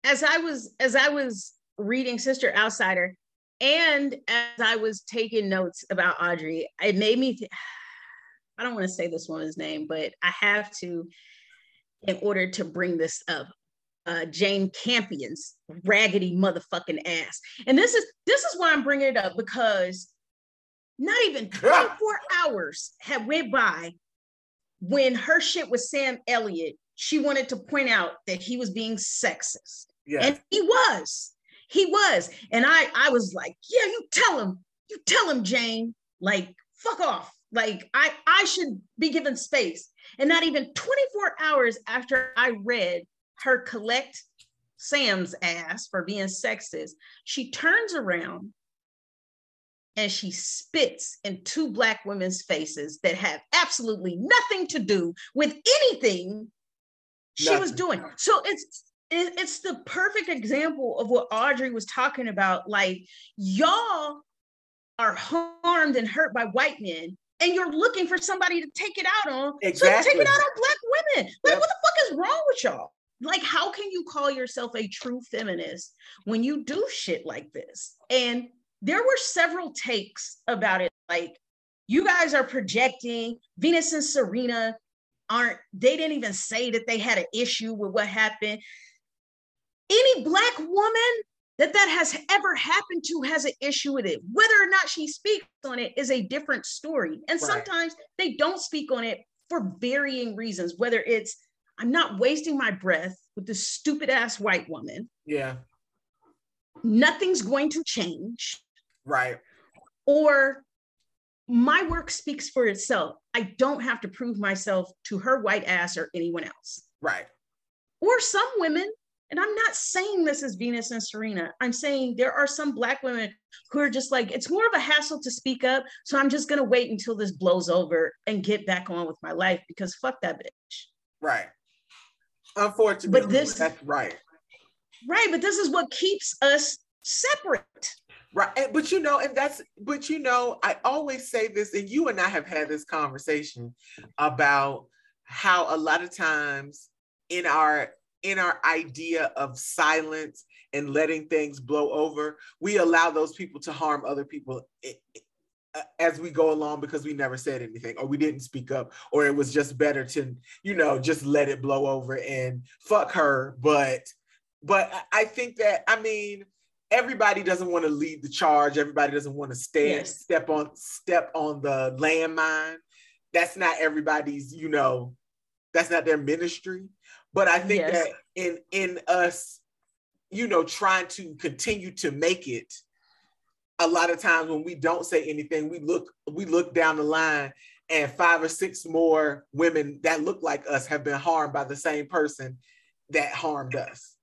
as I was as I was reading Sister Outsider and as I was taking notes about Audre, it made me th- I don't want to say this woman's name, but I have to in order to bring this up. Uh, Jane Campion's raggedy motherfucking ass. And this is this is why I'm bringing it up because not even 24 hours had went by when her shit with Sam Elliott, she wanted to point out that he was being sexist.
Yeah.
And he was. He was. And I I was like, yeah, you tell him. You tell him, Jane. Like, fuck off. Like, I I should be given space. And not even 24 hours after I read her collect Sam's ass for being sexist, she turns around and she spits in two black women's faces that have absolutely nothing to do with anything she was doing. So it's it's the perfect example of what Audre was talking about. Like y'all are harmed and hurt by white men, and you're looking for somebody to take it out on. So you take it out on black women. Like
Yep.
what the fuck is wrong with y'all? Like how can you call yourself a true feminist when you do shit like this? And there were several takes about it. Like you guys are projecting Venus and Serena aren't they didn't even say that they had an issue with what happened any black woman that that has ever happened to has an issue with it whether or not she speaks on it is a different story and
Right.
sometimes they don't speak on it for varying reasons whether it's i'm not wasting my breath with this stupid ass white woman
Yeah.
nothing's going to change
Right.
or my work speaks for itself i don't have to prove myself to her white ass or anyone else
Right.
or some women and i'm not saying this is venus and serena i'm saying there are some black women who are just like it's more of a hassle to speak up so i'm just going to wait until this blows over and get back on with my life because fuck that bitch
Right. Unfortunately,
But this-
that's right.
right but this is what keeps us separate
Right. But you know, and that's, but you know, I always say this, and you and I have had this conversation about how a lot of times in our in our idea of silence and letting things blow over, we allow those people to harm other people i- i- as we go along because we never said anything or we didn't speak up or it was just better to, you know, just let it blow over and fuck her. But but I- I think that I mean everybody doesn't want to lead the charge. Everybody doesn't want to stand
Yes.
step on step on the landmine. That's not everybody's, you know, that's not their ministry. But I think
Yes.
that in in us, you know, trying to continue to make it, a lot of times when we don't say anything, we look we look down the line and five or six more women that look like us have been harmed by the same person that harmed us.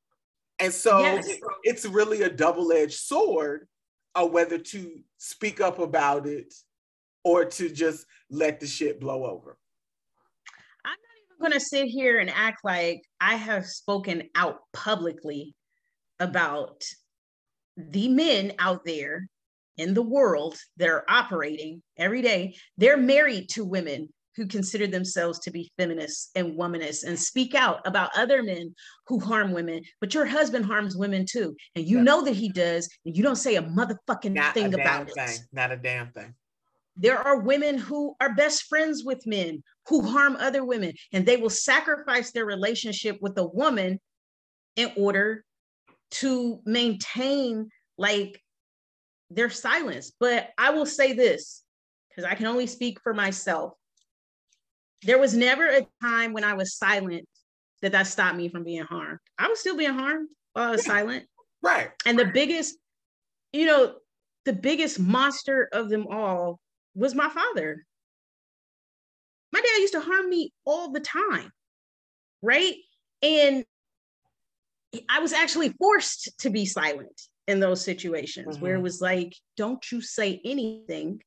And so
Yes.
it- it's really a double-edged sword of whether to speak up about it or to just let the shit blow over.
Going to sit here and act like I have spoken out publicly about the men out there in the world that are operating every day, they're married to women who consider themselves to be feminists and womanists and speak out about other men who harm women, but your husband harms women too. And you yeah. know that he does, and you don't say a motherfucking
Not
thing
a
about
thing.
it.
Not a damn thing.
There are women who are best friends with men who harm other women, and they will sacrifice their relationship with a woman in order to maintain like their silence. But I will say this because I can only speak for myself. There was never a time when I was silent that that stopped me from being harmed. I was still being harmed while I was yeah. silent.
Right.
And the biggest, you know, the biggest monster of them all was my father. My dad used to harm me all the time. Right. And I was actually forced to be silent in those situations mm-hmm. where it mm-hmm. was like, don't you say anything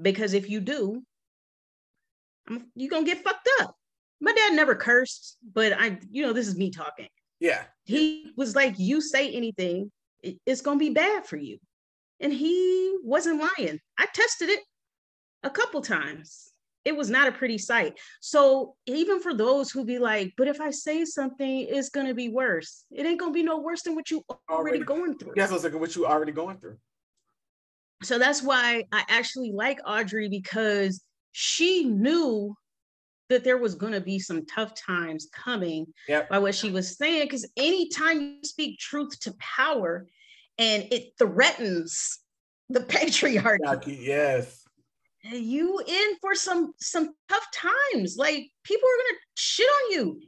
because if you do, you're gonna get fucked up. My dad never cursed, but I, you know, this is me talking.
Yeah.
He was like, you say anything, it's gonna be bad for you. And he wasn't lying. I tested it a couple times it was not a pretty sight. So even for those who be like, but if I say something, it's gonna be worse. It ain't gonna be no worse than what you already, already going through.
Yes, I was like, what you already going through.
So that's why I actually like Audre because she knew that there was going to be some tough times coming
yep.
by what she was saying. Because anytime you speak truth to power and it threatens the patriarchy,
yes,
you in for some some tough times. Like people are gonna shit on you.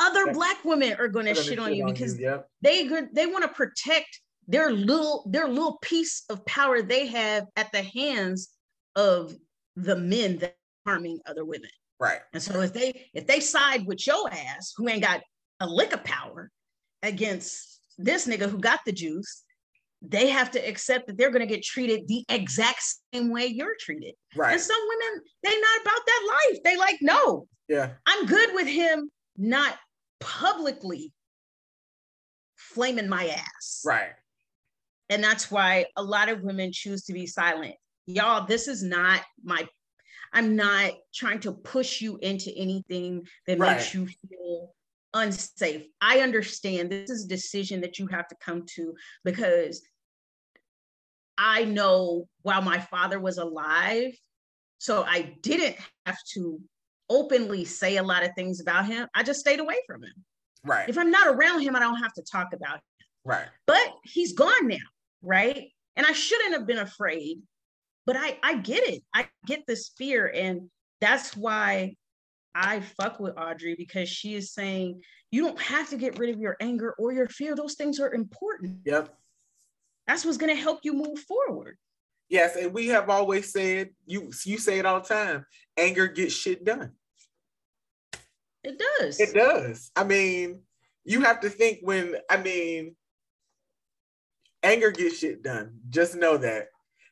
Other yeah. black women are gonna, shit, shit on you on because you, yep. they they want to protect their little their little piece of power they have at the hands of the men that are harming other women.
Right.
And so if they if they side with your ass who ain't got a lick of power against this nigga who got the juice, they have to accept that they're going to get treated the exact same way you're treated.
Right.
And some women, they not about that life. They like, no.
Yeah.
I'm good with him not publicly flaming my ass.
Right.
And that's why a lot of women choose to be silent. Y'all, this is not my I'm not trying to push you into anything that right. makes you feel unsafe. I understand this is a decision that you have to come to because I know while my father was alive, so I didn't have to openly say a lot of things about him. I just stayed away from him.
Right.
If I'm not around him, I don't have to talk about him.
Right.
But he's gone now, right? And I shouldn't have been afraid, but I I get it. I get this fear and that's why I fuck with Audre because she is saying you don't have to get rid of your anger or your fear. Those things are important.
Yep.
That's what's going to help you move forward.
Yes, and we have always said you you say it all the time. Anger gets shit done.
It does.
It does. I mean, you have to think when I mean anger gets shit done. Just know that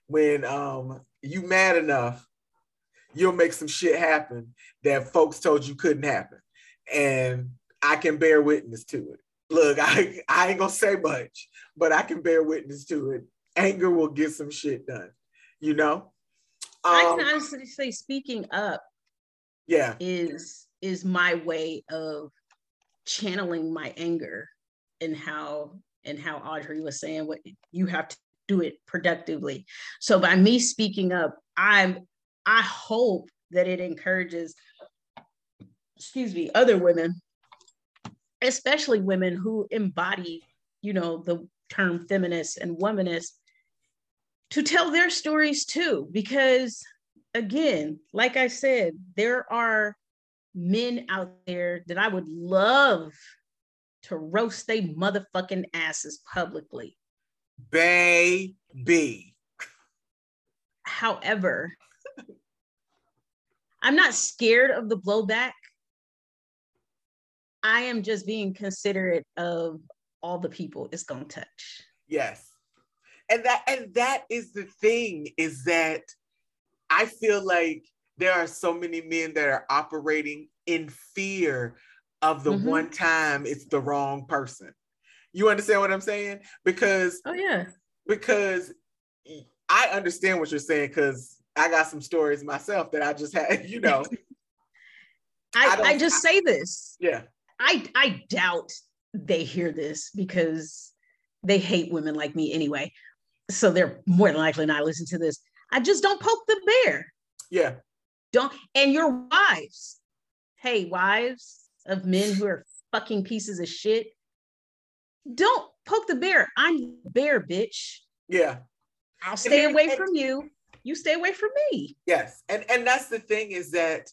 when um you mad enough, you'll make some shit happen that folks told you couldn't happen. And I can bear witness to it look, I, I ain't gonna say much, but I can bear witness to it. Anger will get some shit done, you know?
Um, I can um, honestly say speaking up
yeah
is is my way of channeling my anger and how and how Audre was saying what you have to do it productively. So by me speaking up, I'm I hope that it encourages excuse me other women especially women who embody, you know, the term feminist and womanist, to tell their stories too. Because again, like I said, there are men out there that I would love to roast they motherfucking asses publicly.
Baby.
However, I'm not scared of the blowback I am just being considerate of all the people it's going to touch.
Yes. And that and that is the thing is that I feel like there are so many men that are operating in fear of the mm-hmm. one time it's the wrong person. You understand what I'm saying? Because
oh yeah,
because I understand what you're saying because I got some stories myself that I just had, you know.
I, I, I, just I, say this.
Yeah.
I I doubt they hear this because they hate women like me anyway. So they're more than likely not listening to this. I just don't poke the bear.
Yeah.
Don't and your wives. Hey, wives of men who are fucking pieces of shit. Don't poke the bear. I'm the bear, bitch.
Yeah.
I'll stay away and, from you. You stay away from me.
Yes. And and that's the thing is that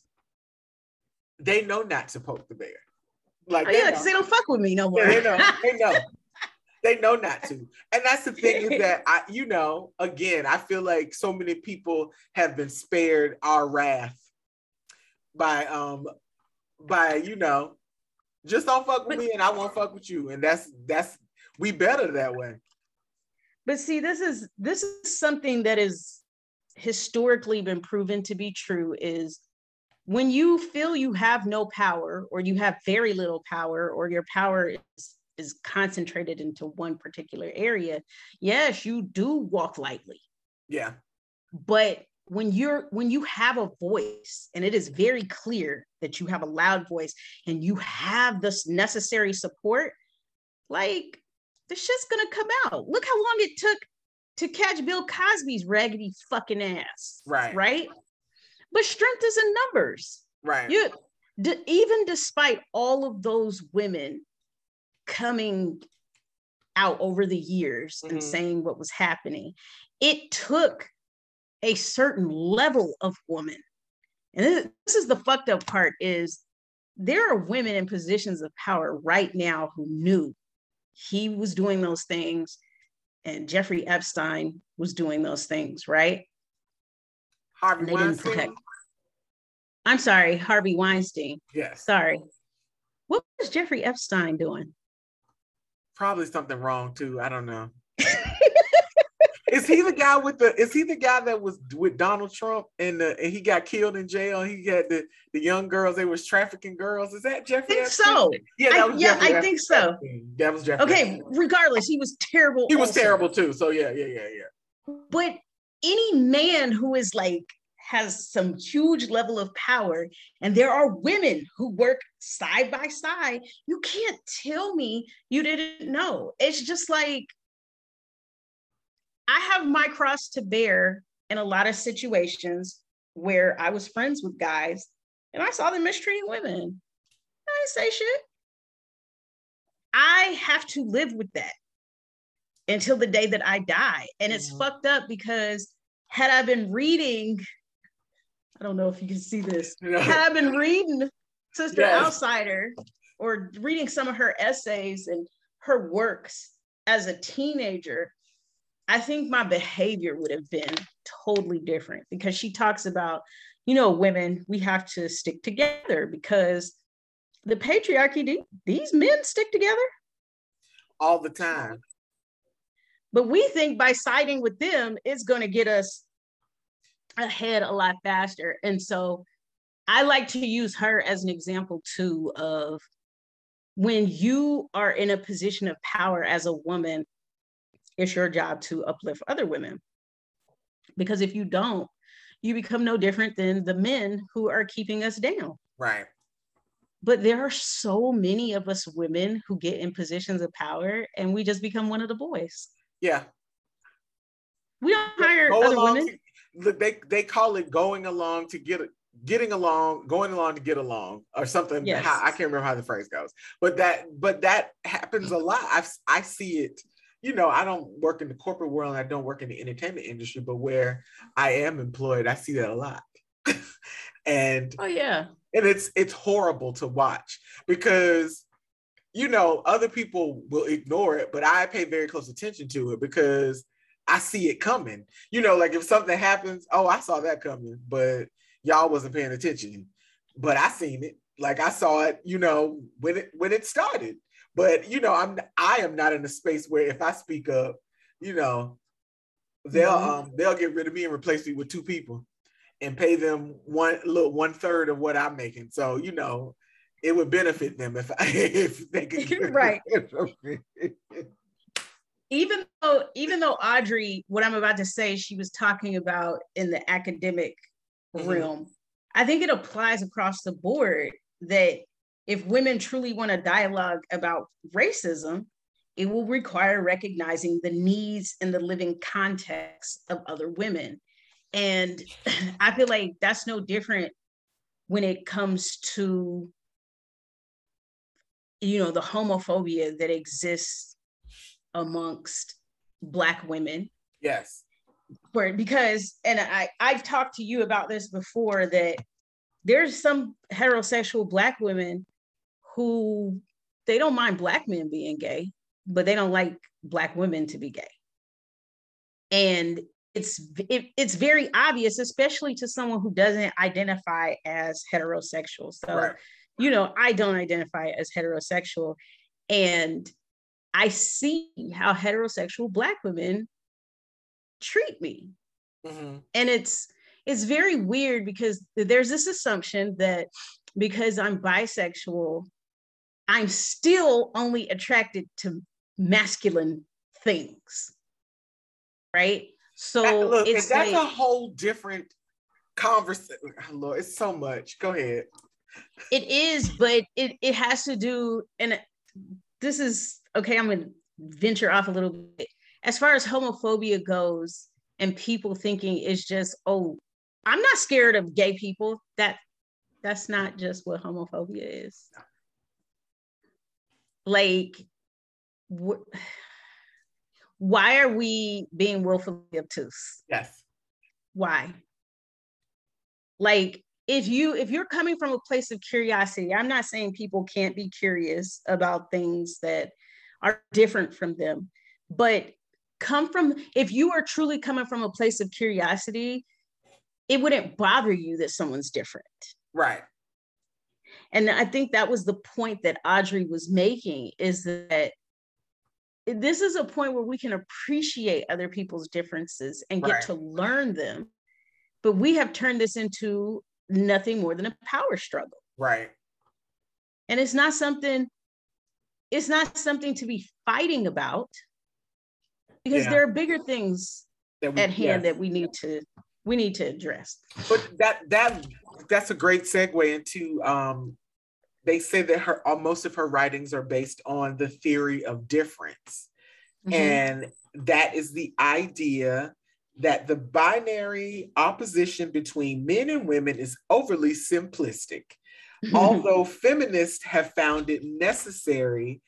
they know not to poke the bear.
Like oh, they yeah, because they don't fuck with me no more.
Yeah, they know. They know. they know not to. And that's the thing is that I, you know, again, I feel like so many people have been spared our wrath by um by, you know, just don't fuck with me and I won't fuck with you. And that's that's we better that way.
But see, this is this is something that is historically been proven to be true is when you feel you have no power or you have very little power or your power is is concentrated into one particular area yes you do walk lightly.
Yeah.
But when you're when you have a voice and it is very clear that you have a loud voice and you have this necessary support like the shit's gonna come out. Look how long it took to catch bill cosby's raggedy fucking ass
right.
right but strength is in numbers.
Right.
You d- even despite all of those women coming out over the years mm-hmm. and saying what was happening, it took a certain level of woman. And this, this is the fucked up part is there are women in positions of power right now who knew he was doing those things and Jeffrey Epstein was doing those things, right?
Harvey they Weinstein. didn't protect.
I'm sorry, Harvey Weinstein.
Yes.
Sorry. What was Jeffrey Epstein doing?
Probably something wrong too. I don't know. is he the guy with the? Is he the guy that was with Donald Trump and, the, and he got killed in jail? He had the the young girls. They was trafficking girls. Is that Jeffrey?
I think Epstein? so.
Yeah,
that was I, yeah, I think so.
That was Jeffrey.
Okay, Epstein. regardless, he was terrible.
He was terrible too. So yeah, yeah, yeah, yeah.
But any man who is like has some huge level of power and there are women who work side by side you can't tell me you didn't know. It's just like i have my cross to bear in a lot of situations where i was friends with guys and i saw them mistreating women. I didn't say shit. I have to live with that until the day that i die and it's mm-hmm. fucked up because had I been reading, I don't know if you can see this, had I been reading Sister yes. Outsider or reading some of her essays and her works as a teenager, I think my behavior would have been totally different because she talks about, you know, women, we have to stick together because the patriarchy, these men stick together
all the time.
But we think by siding with them, it's going to get us ahead a lot faster. And so I like to use her as an example too of when you are in a position of power as a woman, it's your job to uplift other women. Because if you don't, you become no different than the men who are keeping us down.
Right.
But there are so many of us women who get in positions of power and we just become one of the boys.
Yeah.
We don't hire Go other women.
Look, they they call it going along to get getting along, going along to get along, or something. Yes. How, I can't remember how the phrase goes, but that but that happens a lot. I I see it. You know, I don't work in the corporate world. I don't work in the entertainment industry, but where I am employed, I see that a lot. and
oh yeah,
and it's it's horrible to watch because you know, other people will ignore it, but I pay very close attention to it because I see it coming. You know, like if something happens, oh, I saw that coming, but y'all wasn't paying attention. But I seen it. Like I saw it, you know, when it when it started. But you know, I'm I am not in a space where if I speak up, you know, they'll um they'll get rid of me and replace me with two people. and pay them one little one third of what I'm making. So you know, it would benefit them if I, if they could
right. even though even though Audre, what I'm about to say, she was talking about in the academic mm-hmm. realm, I think it applies across the board that if women truly want to dialogue about racism, it will require recognizing the needs and the living context of other women. And I feel like that's no different when it comes to you know the homophobia that exists amongst black women.
Yes.
Where because and i i've talked to you about this before that there's some heterosexual black women who they don't mind black men being gay but they don't like black women to be gay. And it's it, it's very obvious especially to someone who doesn't identify as heterosexual. So right. you know, I don't identify as heterosexual. And I see how heterosexual Black women treat me. Mm-hmm. And it's, it's very weird because there's this assumption that because I'm bisexual, I'm still only attracted to masculine things. Right. So
that, look, it's that's like, a whole different conversation. Lord, it's so much. Go ahead.
It is, but it it has to do, and this is okay. I'm gonna venture off a little bit. As far as homophobia goes, and people thinking it's just, oh, I'm not scared of gay people. That that's not just what homophobia is. Like, wh- why are we being willfully obtuse?
Yes.
Why? Like, if you if you're coming from a place of curiosity i'm not saying people can't be curious about things that are different from them but come from if you are truly coming from a place of curiosity it wouldn't bother you that someone's different
right
and i think that was the point that audre was making is that this is a point where we can appreciate other people's differences and get right. to learn them but we have turned this into nothing more than a power struggle.
Right.
And it's not something, it's not something to be fighting about because yeah. there are bigger things we, at hand that we need to we need to address.
But that that that's a great segue into um they say that her most of her writings are based on the theory of difference. Mm-hmm. And that is the idea that the binary opposition between men and women is overly simplistic. Although feminists have found it necessary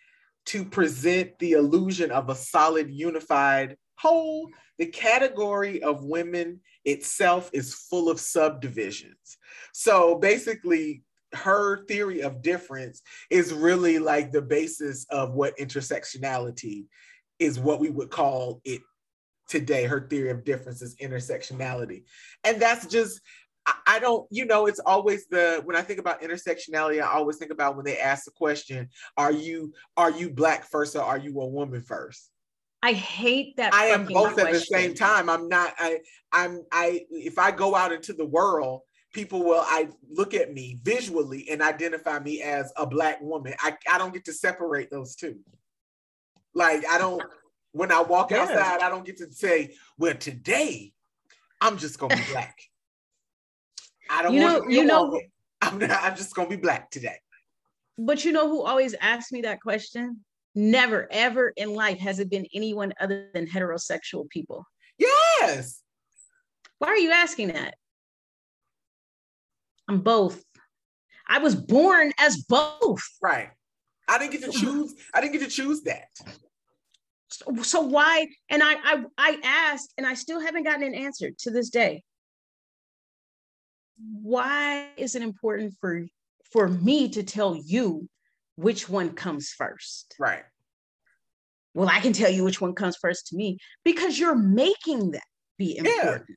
to present the illusion of a solid, unified whole, the category of women itself is full of subdivisions. So basically, her theory of difference is really like the basis of what intersectionality is what we would call it today. Her theory of difference is intersectionality. And that's just, I don't, you know, it's always the when I think about intersectionality, I always think about when they ask the question, are you are you black first or are you a woman first?
I hate that.
I am both question. at the same time. I'm not, I I'm I if I go out into the world, people will I look at me visually and identify me as a black woman. I, I don't get to separate those two. Like I don't when I walk yeah. outside, I don't get to say, well, today I'm just gonna be black. I don't
you
know,
you know,
I'm, not, I'm just gonna be black today.
But you know who always asks me that question? Never, ever in life has it been anyone other than heterosexual people.
Yes.
Why are you asking that? I'm both. I was born as both.
Right. I didn't get to choose. I didn't get to choose that
so why and I, I i asked and i still haven't gotten an answer to this day why is it important for for me to tell you which one comes first?
Right.
Well i can tell you which one comes first to me because you're making that be important. Yeah.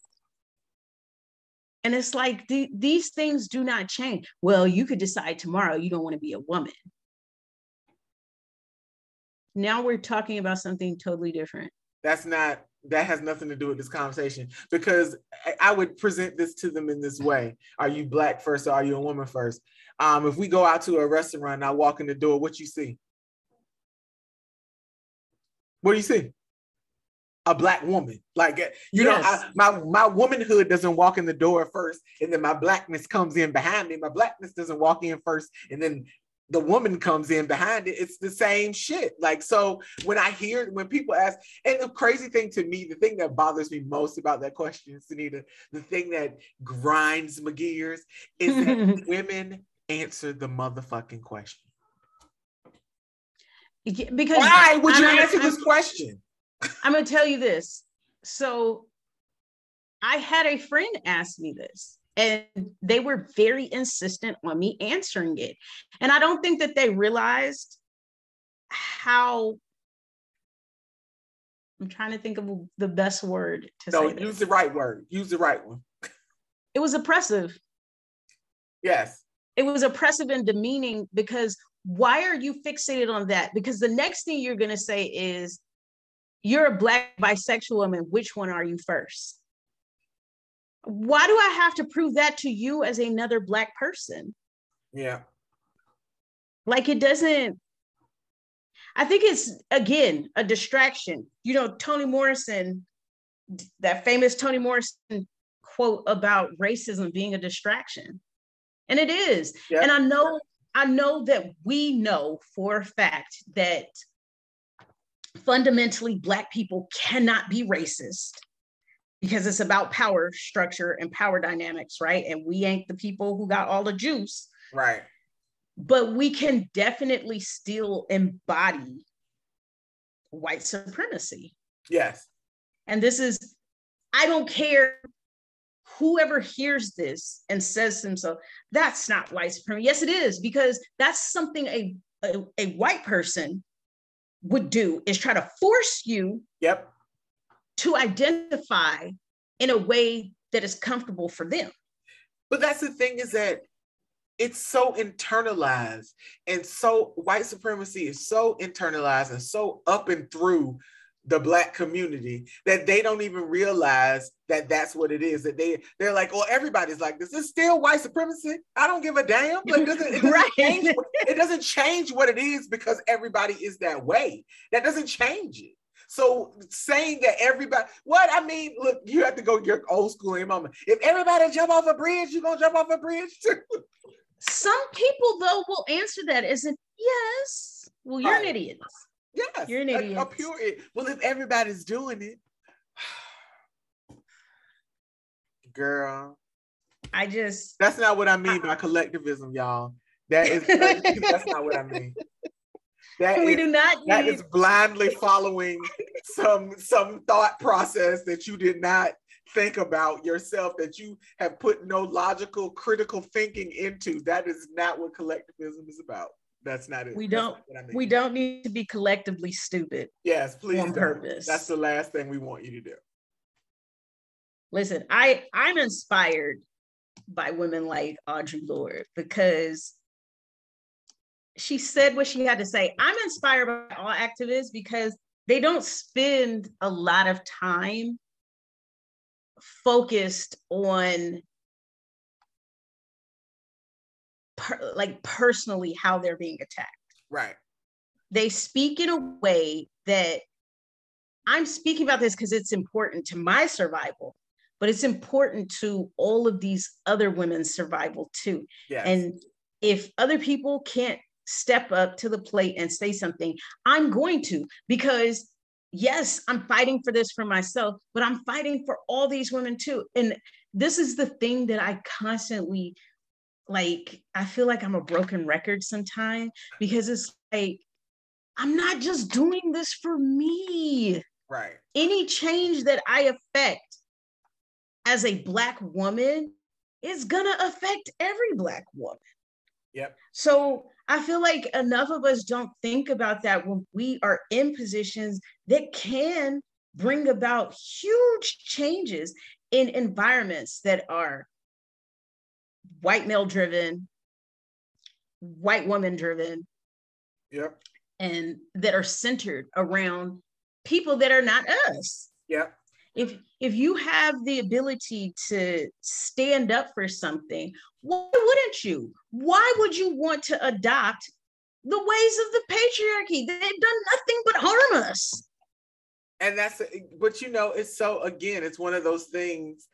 and it's like the, these things do not change. Well you could decide tomorrow you don't want to be a woman. Now we're talking about something totally different.
That's not that has nothing to do with this conversation because I would present this to them in this way: Are you black first, or are you a woman first? Um, if we go out to a restaurant and I walk in the door, what you see? What do you see? A black woman. Like you yes. know, I, my my womanhood doesn't walk in the door first, and then my blackness comes in behind me. My blackness doesn't walk in first, and then the woman comes in behind it, it's the same shit. Like, so when I hear, when people ask, and the crazy thing to me, the thing that bothers me most about that question, Synitta, the thing that grinds my gears is that women answer the motherfucking question.
Because
why would you I'm, answer I'm, this question?
I'm gonna tell you this. So I had a friend ask me this and they were very insistent on me answering it. And i don't think that they realized how i'm trying to think of the best word to no, say
use the right word. Use the right one.
It was oppressive.
Yes.
It was oppressive and demeaning because why are you fixated on that? Because the next thing you're going to say is you're a black bisexual woman. Which one are you first why do I have to prove that to you as another black person?
Yeah.
Like it doesn't I think it's again a distraction. You know, Toni Morrison, that famous Toni Morrison quote about racism being a distraction. And it is. Yeah. And I know I know that we know for a fact that fundamentally black people cannot be racist because it's about power structure and power dynamics, right? And we ain't the people who got all the juice.
Right.
But we can definitely still embody white supremacy.
Yes.
And this is, I don't care whoever hears this and says to himself, that's not white supremacy. Yes, it is, because that's something a, a, a white person would do is try to force you
yep
to identify in a way that is comfortable for them.
But that's the thing is that it's so internalized and so white supremacy is so internalized and so up and through the black community that they don't even realize that that's what it is that they they're like oh everybody's like this. Is still white supremacy. I don't give a damn. Like doesn't, it, doesn't right. change, it doesn't change what it is because everybody is that way. That doesn't change it so saying that everybody, what I mean, look, you have to go your old school in mama. If everybody jump off a bridge, you're gonna jump off a bridge too.
Some people though will answer that as if yes. Well, you're right. an idiot.
Yes,
you're an idiot.
A, a pure Well, if everybody's doing it, girl.
I just
that's not what I mean by collectivism, y'all. That is that's not what I mean.
That we is, do not
that is blindly following some some thought process that you did not think about yourself that you have put no logical critical thinking into. That is not what collectivism is about. That's not it.
We don't I mean. we don't need to be collectively stupid
yes please on don't. purpose. That's the last thing we want you to do.
Listen i i'm inspired by women like audre lorde because she said what she had to say. I'm inspired by all activists because they don't spend a lot of time focused on per, like personally how they're being attacked.
Right.
They speak in a way that I'm speaking about this because it's important to my survival, but it's important to all of these other women's survival too. Yes. And if other people can't step up to the plate and say something, I'm going to because yes, I'm fighting for this for myself, but I'm fighting for all these women too. And this is the thing that I constantly like I feel like I'm a broken record sometimes because it's like I'm not just doing this for me.
Right.
Any change that I affect as a black woman is gonna affect every black woman.
Yep.
So I feel like enough of us don't think about that when we are in positions that can bring about huge changes in environments that are white male driven, white woman driven.
Yep.
And that are centered around people that are not us.
Yeah.
If if you have the ability to stand up for something, why wouldn't you? Why would you want to adopt the ways of the patriarchy? They've done nothing but harm us.
And that's but you know, it's so again, it's one of those things.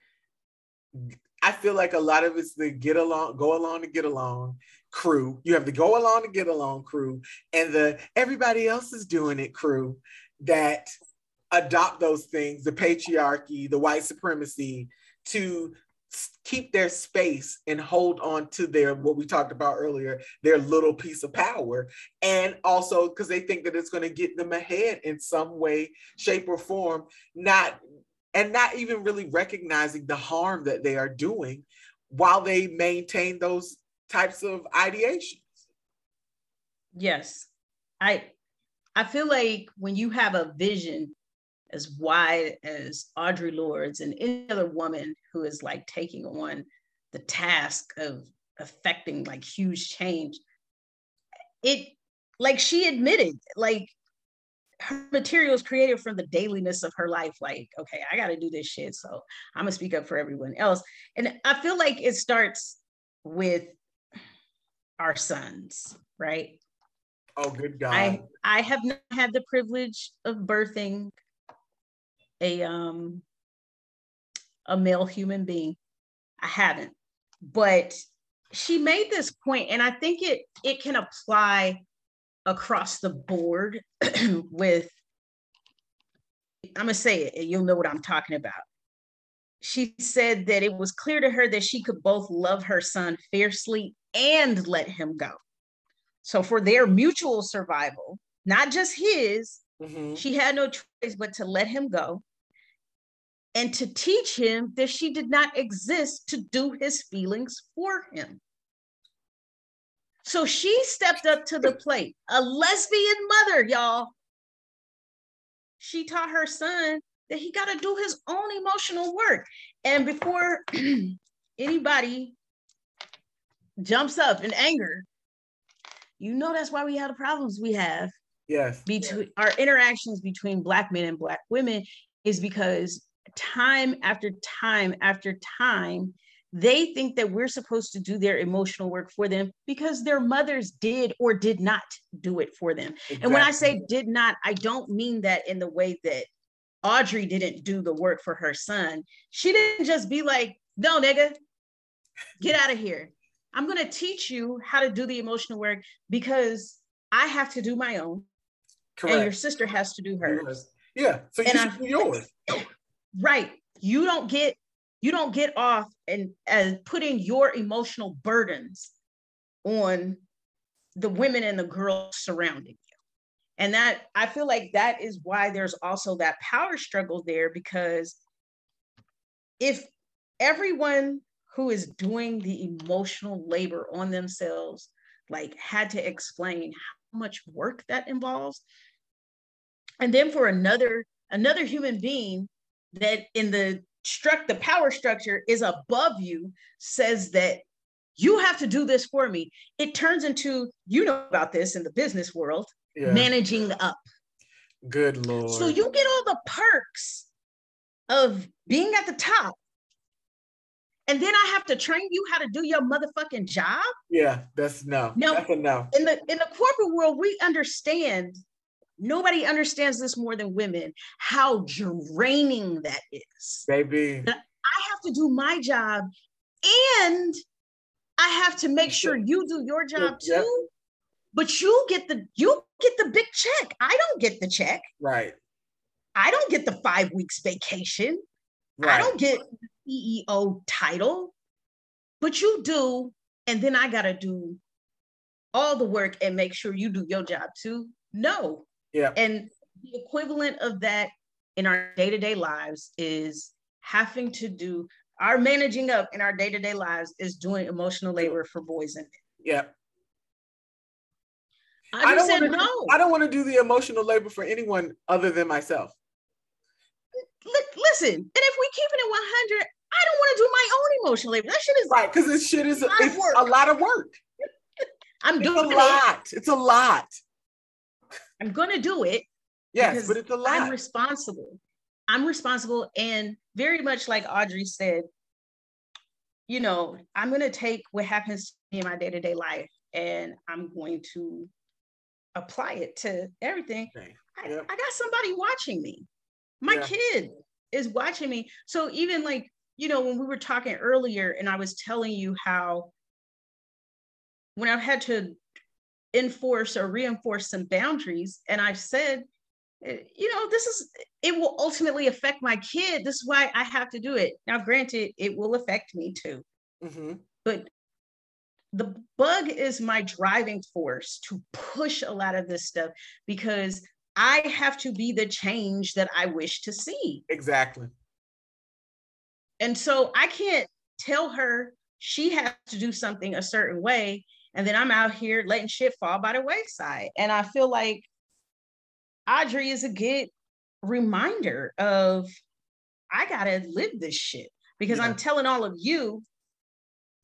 I feel like a lot of it's the get along, go along to get along crew. You have the go along to get along crew and the everybody else is doing it crew that adopt those things, the patriarchy, the white supremacy, to keep their space and hold on to their what we talked about earlier their little piece of power. And also because they think that it's going to get them ahead in some way shape or form not and not even really recognizing the harm that they are doing while they maintain those types of ideations.
Yes. I i feel like when you have a vision as wide as Audre Lorde's and any other woman who is like taking on the task of affecting like huge change. It like she admitted, like her material is created from the dailiness of her life. Like, okay, I got to do this shit. So I'm gonna speak up for everyone else. And I feel like it starts with our sons, right?
Oh, good God.
I, I have not had the privilege of birthing a um a male human being. I haven't. But she made this point and I think it it can apply across the board with I'm going to say it you'll know what I'm talking about. She said that it was clear to her that she could both love her son fiercely and let him go. So for their mutual survival, not just his, mm-hmm. she had no choice but to let him go and to teach him that she did not exist to do his feelings for him. So she stepped up to the plate, a lesbian mother, y'all. She taught her son that he got to do his own emotional work. And before anybody jumps up in anger, you know that's why we have the problems we have.
Yes.
Between our interactions between black men and black women is because time after time after time, they think that we're supposed to do their emotional work for them because their mothers did or did not do it for them. Exactly. And when I say did not, I don't mean that in the way that Audre didn't do the work for her son. She didn't just be like, no, nigga, get out of here. I'm going to teach you how to do the emotional work because I have to do my own. Correct. And your sister has to do hers.
Yeah. So you and should I, do yours
right. You don't get you don't get off and and putting your emotional burdens on the women and the girls surrounding you. And that i feel like that is why there's also that power struggle there because if everyone who is doing the emotional labor on themselves like had to explain how much work that involves and then for another another human being that in the struck the power structure is above you says that you have to do this for me it turns into you know about this in the business world yeah. managing up
good lord
so you get all the perks of being at the top and then I have to train you how to do your motherfucking job.
Yeah, that's no. No, that's no.
In the in the corporate world, we understand Nobody understands this more than women, how draining that is.
Baby.
I have to do my job and I have to make sure you do your job too. Yep. But you get the you get the big check. I don't get the check.
Right.
I don't get the five weeks vacation. Right. I don't get the CEO title. But you do, and then I gotta do all the work and make sure you do your job too. No,
yeah.
And the equivalent of that in our day-to-day lives is having to do our managing up in our day-to-day lives is doing emotional labor for boys and men.
Yeah.
I, I don't said no.
Do, I don't want to do the emotional labor for anyone other than myself.
Look, listen, and if we keep it at 100, I don't want to do my own emotional labor. That shit is
right because this shit is a, a lot of work.
I'm
it's
doing
a lot. It. It's a lot.
I'm going to do it.
Yes, but it's a lot.
I'm responsible. I'm responsible and very much like Audre said, you know, I'm going to take what happens to me in my day to day life and I'm going to apply it to everything. Okay. Yep. I, I, got somebody watching me. My yeah. kid is watching me. So even like, you know, when we were talking earlier and I was telling you how when I've had to enforce or reinforce some boundaries, and I've said, eh, you know, this is, it will ultimately affect my kid. This is why I have to do it. Now, granted, it will affect me too. Mm-hmm. But the bug is my driving force to push a lot of this stuff because I have to be the change that I wish to see.
Exactly.
And so I can't tell her she has to do something a certain way. And then I'm out here letting shit fall by the wayside. And I feel like Audre is a good reminder of I gotta live this shit because yeah. I'm telling all of you,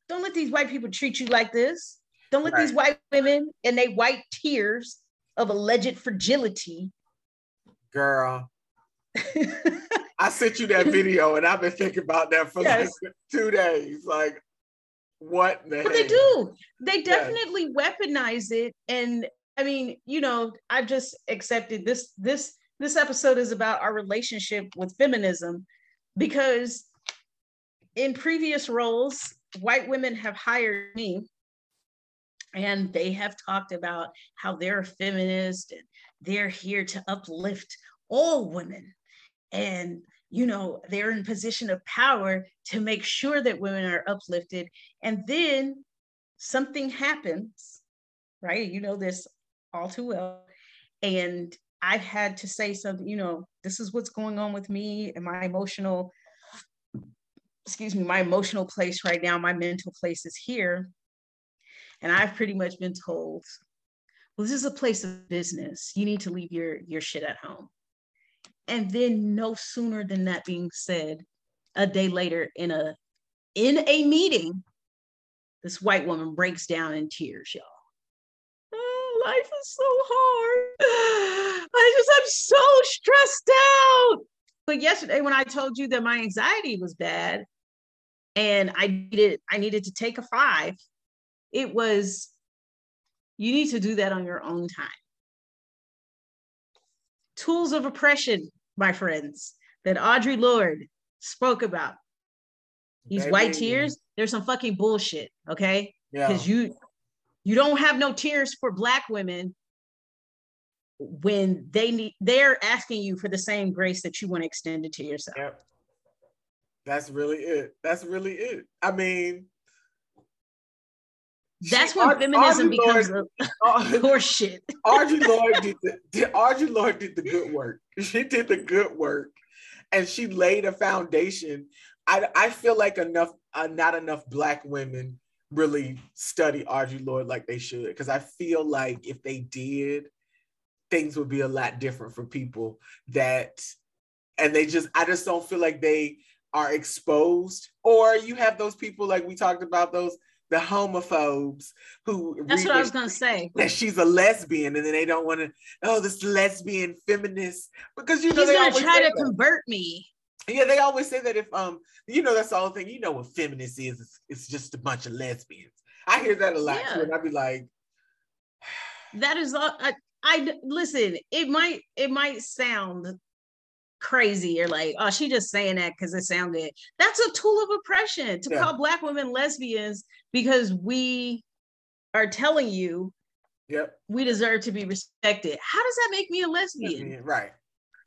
don't let these white people treat you like this. Don't let right. these white women and they white tears of alleged fragility.
Girl. I sent you that video and I've been thinking about that for yes. like two days. Like, what the
But they do. They definitely yes. weaponize it. And I mean, you know, I've just accepted this this this episode is about our relationship with feminism because in previous roles, white women have hired me and they have talked about how they're a feminist and they're here to uplift all women and you know they're in position of power to make sure that women are uplifted and then something happens right you know this all too well and i've had to say something you know this is what's going on with me and my emotional excuse me my emotional place right now my mental place is here and I've pretty much been told, well, this is a place of business. You need to leave your, your shit at home. And then no sooner than that being said, a day later in a in a meeting, this white woman breaks down in tears, y'all. Oh, life is so hard. I just I'm so stressed out. But yesterday when I told you that my anxiety was bad and I needed I needed to take a five it was, you need to do that on your own time. Tools of oppression, my friends, that Audre Lorde spoke about. These Baby. white tears, there's some fucking bullshit, okay? Because yeah. you you don't have no tears for black women when they need they're asking you for the same grace that you want to extend it to yourself. Yep.
That's really it. That's really it. I mean,
that's she, when Ar- feminism Audre becomes Lorde, a horseshit.
Audre Lorde did the did, Audre Lorde did the good work. She did the good work, and she laid a foundation. I I feel like enough uh, not enough black women really study Audre Lorde like they should because I feel like if they did, things would be a lot different for people that, and they just I just don't feel like they are exposed. Or you have those people like we talked about those the homophobes who
that's what I was gonna say.
that she's a lesbian and then they don't want to oh this lesbian feminist. Because you know
he's gonna try to that. convert me.
Yeah they always say that if um you know that's the whole thing. You know what feminist is? It's, it's just a bunch of lesbians. I hear that a lot yeah. too and I'd be like
that is all I, I listen it might it might sound crazy or like, oh, she just saying that because it sounded. That's a tool of oppression to yeah. call black women lesbians because we are telling you
yep.
we deserve to be respected. How does that make me a lesbian?
Right.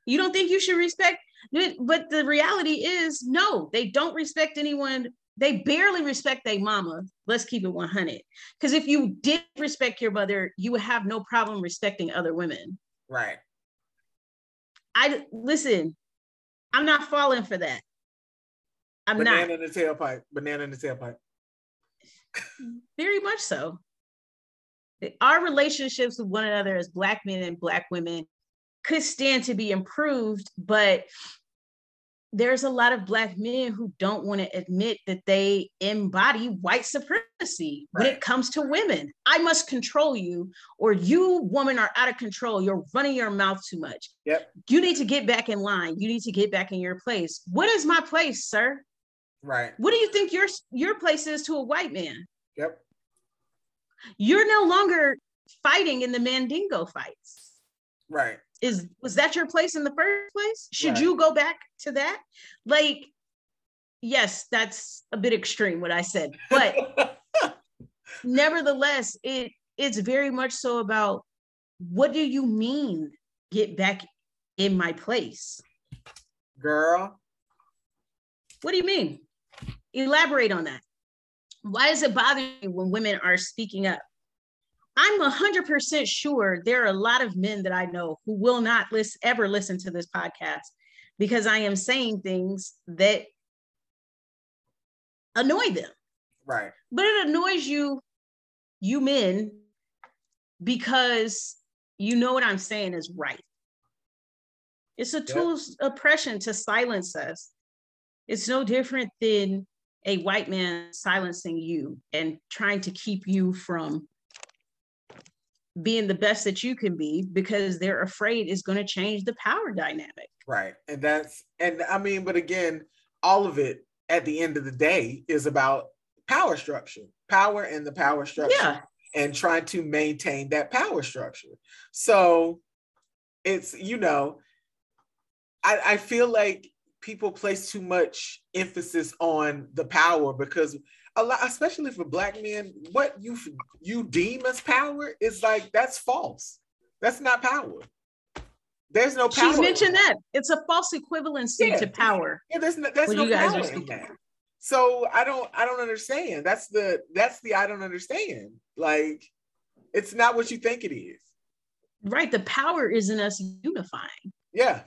You don't think you should respect but the reality is no, they don't respect anyone. They barely respect their mama. Let's keep it 100. Because if you did respect your mother, you would have no problem respecting other women.
Right.
I listen, I'm not falling for that. I'm
Banana
not.
Banana in the tailpipe. Banana in the tailpipe.
Very much so. Our relationships with one another as Black men and Black women could stand to be improved, but there's a lot of black men who don't want to admit that they embody white supremacy right. when it comes to women. I must control you, or you women are out of control. You're running your mouth too much.
Yep.
You need to get back in line. You need to get back in your place. What is my place, sir?
Right.
What do you think your your place is to a white man?
Yep.
You're no longer fighting in the Mandingo fights.
Right
is was that your place in the first place? Should right. you go back to that? Like yes that's a bit extreme what i said but nevertheless it it's very much so about what do you mean get back in my place?
Girl.
What do you mean? Elaborate on that. Why does it bother you when women are speaking up I'm 100% sure there are a lot of men that I know who will not listen, ever listen to this podcast because I am saying things that annoy them.
Right.
But it annoys you, you men, because you know what I'm saying is right. It's a tool yep. of oppression to silence us. It's no different than a white man silencing you and trying to keep you from being the best that you can be because they're afraid is going to change the power dynamic.
Right. And that's, and I mean, but again, all of it at the end of the day is about power structure, power and the power structure, yeah. and trying to maintain that power structure. So it's, you know, I, I feel like people place too much emphasis on the power because a lot, especially for black men, what you you deem as power is like that's false. That's not power. There's no power.
She's mentioned that it's a false equivalency yeah. to power.
Yeah, there's no, there's no power in that. So I don't I don't understand. That's the that's the I don't understand. Like it's not what you think it is.
Right. The power is in us unifying.
Yeah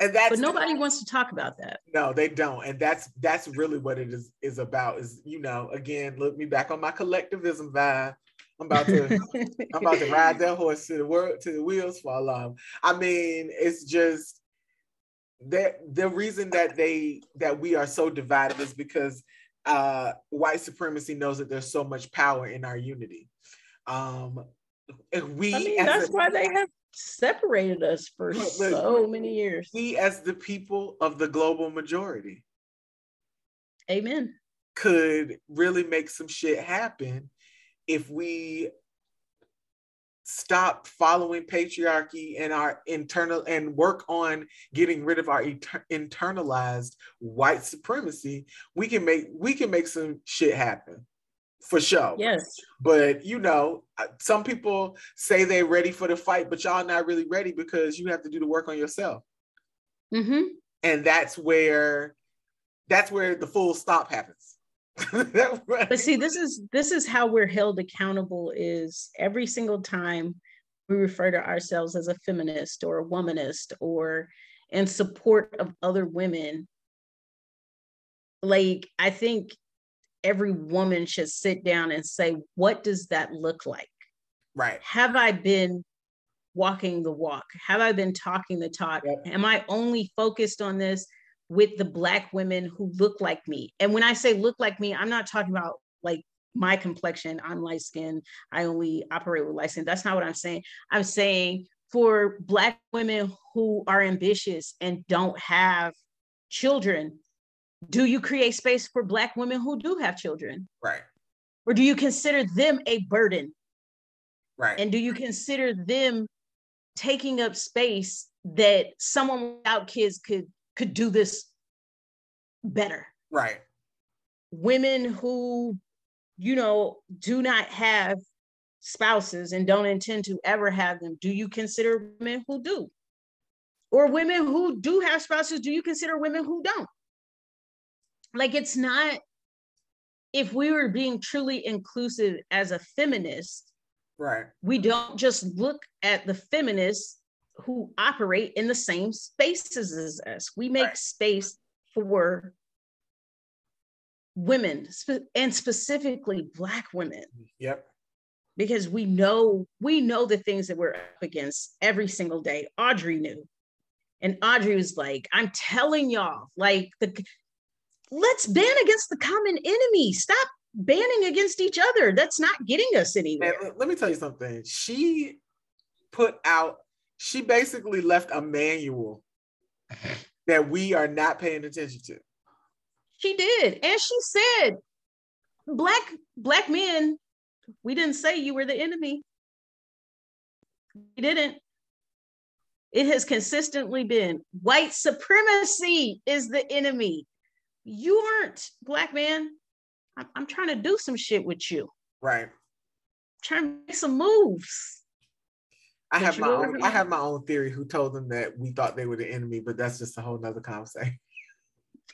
and that's
but nobody wants to talk about that.
No they don't. And that's that's really what it is is about is you know again look me back on my collectivism vibe. I'm about to i'm about to ride that horse to the world to the wheels fall off i mean it's just that the reason that they that we are so divided is because uh white supremacy knows that there's so much power in our unity. Um we
I mean, that's a, why they have separated us for so many years.
We, as the people of the global majority,
amen,
could really make some shit happen if we stop following patriarchy and our internal and work on getting rid of our inter- internalized white supremacy we can make we can make some shit happen for sure.
Yes.
But you know, some people say they're ready for the fight, but y'all not really ready because you have to do the work on yourself.
Mm-hmm.
And that's where that's where the full stop happens.
but see, this is this is how we're held accountable is every single time we refer to ourselves as a feminist or a womanist or in support of other women. Like I think every woman should sit down and say, what does that look like?
Right.
Have I been walking the walk? Have I been talking the talk? Yep. Am I only focused on this with the Black women who look like me? And when I say look like me, I'm not talking about like my complexion. I'm light skinned. I only operate with light skin. That's not what I'm saying. I'm saying for Black women who are ambitious and don't have children do you create space for black women who do have children?
Right.
Or do you consider them a burden?
Right.
And do you consider them taking up space that someone without kids could could do this better?
Right.
Women who you know do not have spouses and don't intend to ever have them do you consider women who do? Or women who do have spouses do you consider women who don't like it's not if we were being truly inclusive as a feminist
right.
we don't just look at the feminists who operate in the same spaces as us. We make right. space for women and specifically black women.
Yep.
Because we know we know the things that we're up against every single day. Audre knew. And Audre was like, I'm telling y'all, like the let's ban against the common enemy. Stop banning against each other. That's not getting us anywhere.
And let me tell you something. She put out, she basically left a manual that we are not paying attention to.
She did. And she said, black black men, we didn't say you were the enemy. We didn't. It has consistently been white supremacy is the enemy. You aren't black man. I'm, I'm trying to do some shit with you.
Right. I'm
trying to make some moves.
I have my own. I have my own theory. Who told them that we thought they were the enemy? But that's just a whole nother conversation.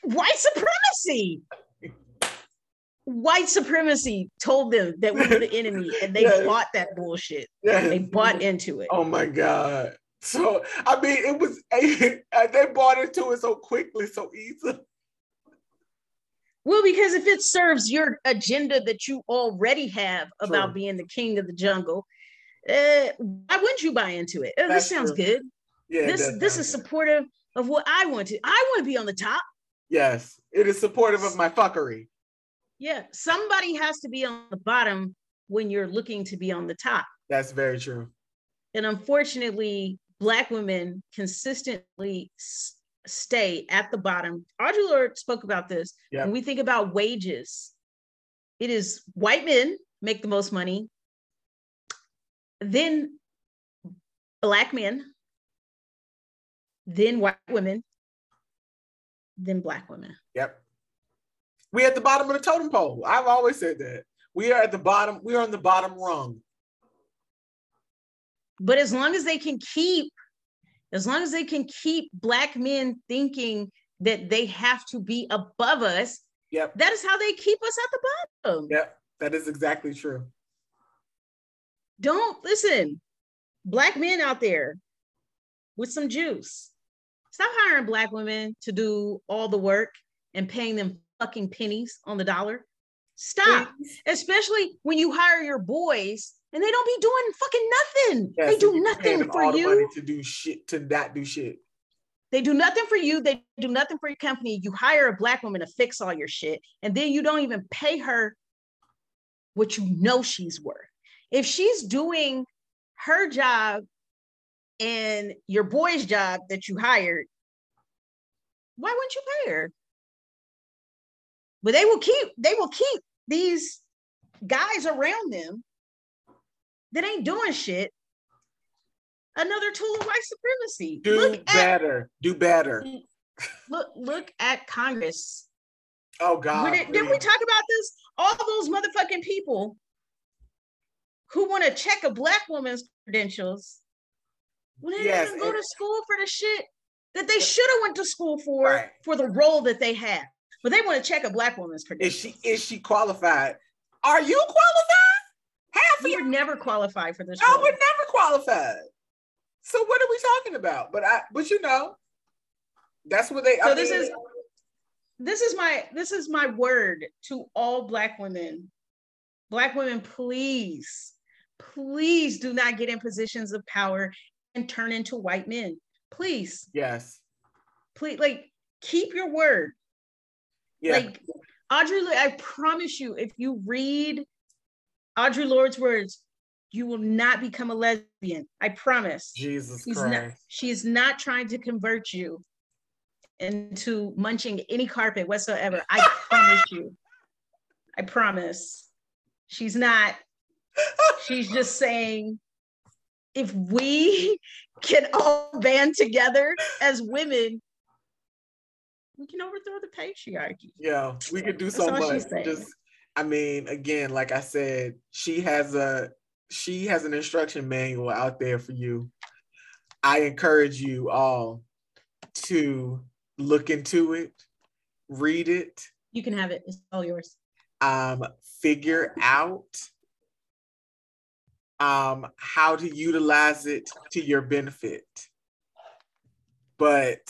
White supremacy. White supremacy told them that we were the enemy, and they yeah. bought that bullshit. Yeah. They bought into it.
Oh my god! So I mean, it was they bought into it so quickly, so easily.
Well, because if it serves your agenda that you already have about true. being the king of the jungle, uh, why wouldn't you buy into it? Oh, this sounds true. good. Yeah, this this is supportive of what I want to. I want to be on the top.
Yes, it is supportive of my fuckery.
Yeah, somebody has to be on the bottom when you're looking to be on the top.
That's very true.
And unfortunately, Black women consistently stay at the bottom. Audre Lorde spoke about this. Yep. When we think about wages, it is white men make the most money, then black men, then white women, then black women.
Yep. We at the bottom of the totem pole. I've always said that. We are at the bottom, we are on the bottom rung.
But as long as they can keep as long as they can keep black men thinking that they have to be above us,
yep.
that is how they keep us at the bottom.
Yep, that is exactly true.
Don't listen, black men out there with some juice. Stop hiring black women to do all the work and paying them fucking pennies on the dollar. Stop. Please. Especially when you hire your boys and they don't be doing fucking nothing. Yes, they do nothing for you.
to do shit to not do shit.
They do nothing for you. They do nothing for your company. You hire a black woman to fix all your shit, and then you don't even pay her what you know she's worth. If she's doing her job and your boy's job that you hired, why wouldn't you pay her? But they will keep they will keep these guys around them that ain't doing shit. Another tool of white supremacy.
Do look better. At, do better.
Look, look at Congress.
Oh God.
Did, didn't we talk about this? All those motherfucking people who want to check a black woman's credentials when they yes, didn't go to school for the shit that they should have went to school for right. for the role that they have. But they want to check a black woman's credentials.
Is she is she qualified? Are you qualified?
Half we were never qualified for this.
I would never qualified. So what are we talking about? But I, but you know, that's what they.
So I this mean, is, this is my this is my word to all Black women. Black women, please, please do not get in positions of power and turn into white men. Please.
Yes.
Please, like keep your word. Yeah. Like Audre, I promise you, if you read Audre Lorde's words, you will not become a lesbian. I promise.
Jesus
He's
Christ.
Not, she's not trying to convert you into munching any carpet whatsoever. I promise you. I promise. She's not. She's just saying if we can all band together as women, we can overthrow the patriarchy.
Yeah, we could do so much. Just I mean, again, like I said, she has a she has an instruction manual out there for you. I encourage you all to look into it, read it.
You can have it. It's all yours.
Um, figure out um, how to utilize it to your benefit. But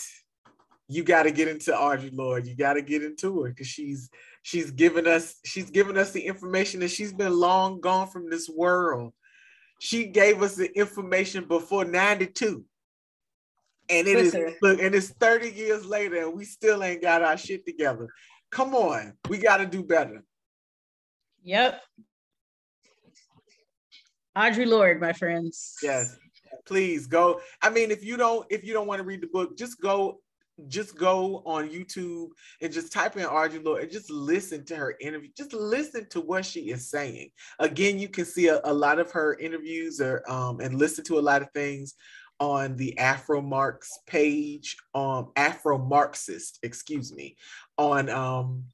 you got to get into Audre Lorde. You got to get into her because she's she's given us she's given us the information that she's been long gone from this world. She gave us the information before 92. And it Listen. is look, and it's 30 years later, and we still ain't got our shit together. Come on, we got to do better.
Yep. Audre Lorde, my friends.
Yes. Please go. I mean, if you don't, if you don't want to read the book, just go, just go on YouTube and just type in Audre Lorde and just listen to her interview. Just listen to what she is saying. Again, you can see a, a lot of her interviews or um, and listen to a lot of things on the Afro Marx page, um, Afro Marxist, excuse me, on um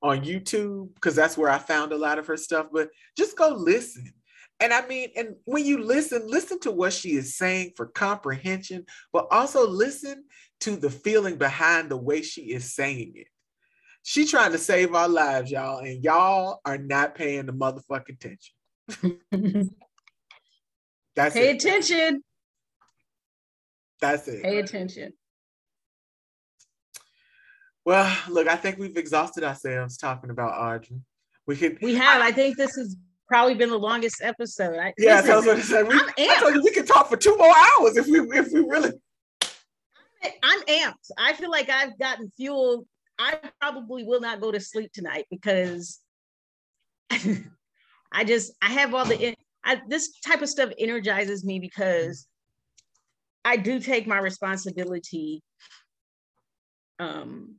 on YouTube, because that's where I found a lot of her stuff. But just go listen. And I mean, and when you listen, listen to what she is saying for comprehension, but also listen to the feeling behind the way she is saying it. She trying to save our lives, y'all, and y'all are not paying the motherfucking attention.
That's Pay it. attention.
That's it.
Pay attention.
Well, look, I think we've exhausted ourselves talking about Audre. We could.
We have. I, I think this has probably been the longest episode. I,
yeah, listen, I was going to say. We, I told you we could talk for two more hours if we if we really.
I'm amped. I feel like I've gotten fuel. I probably will not go to sleep tonight because I just I have all the I, this type of stuff energizes me because I do take my responsibility um,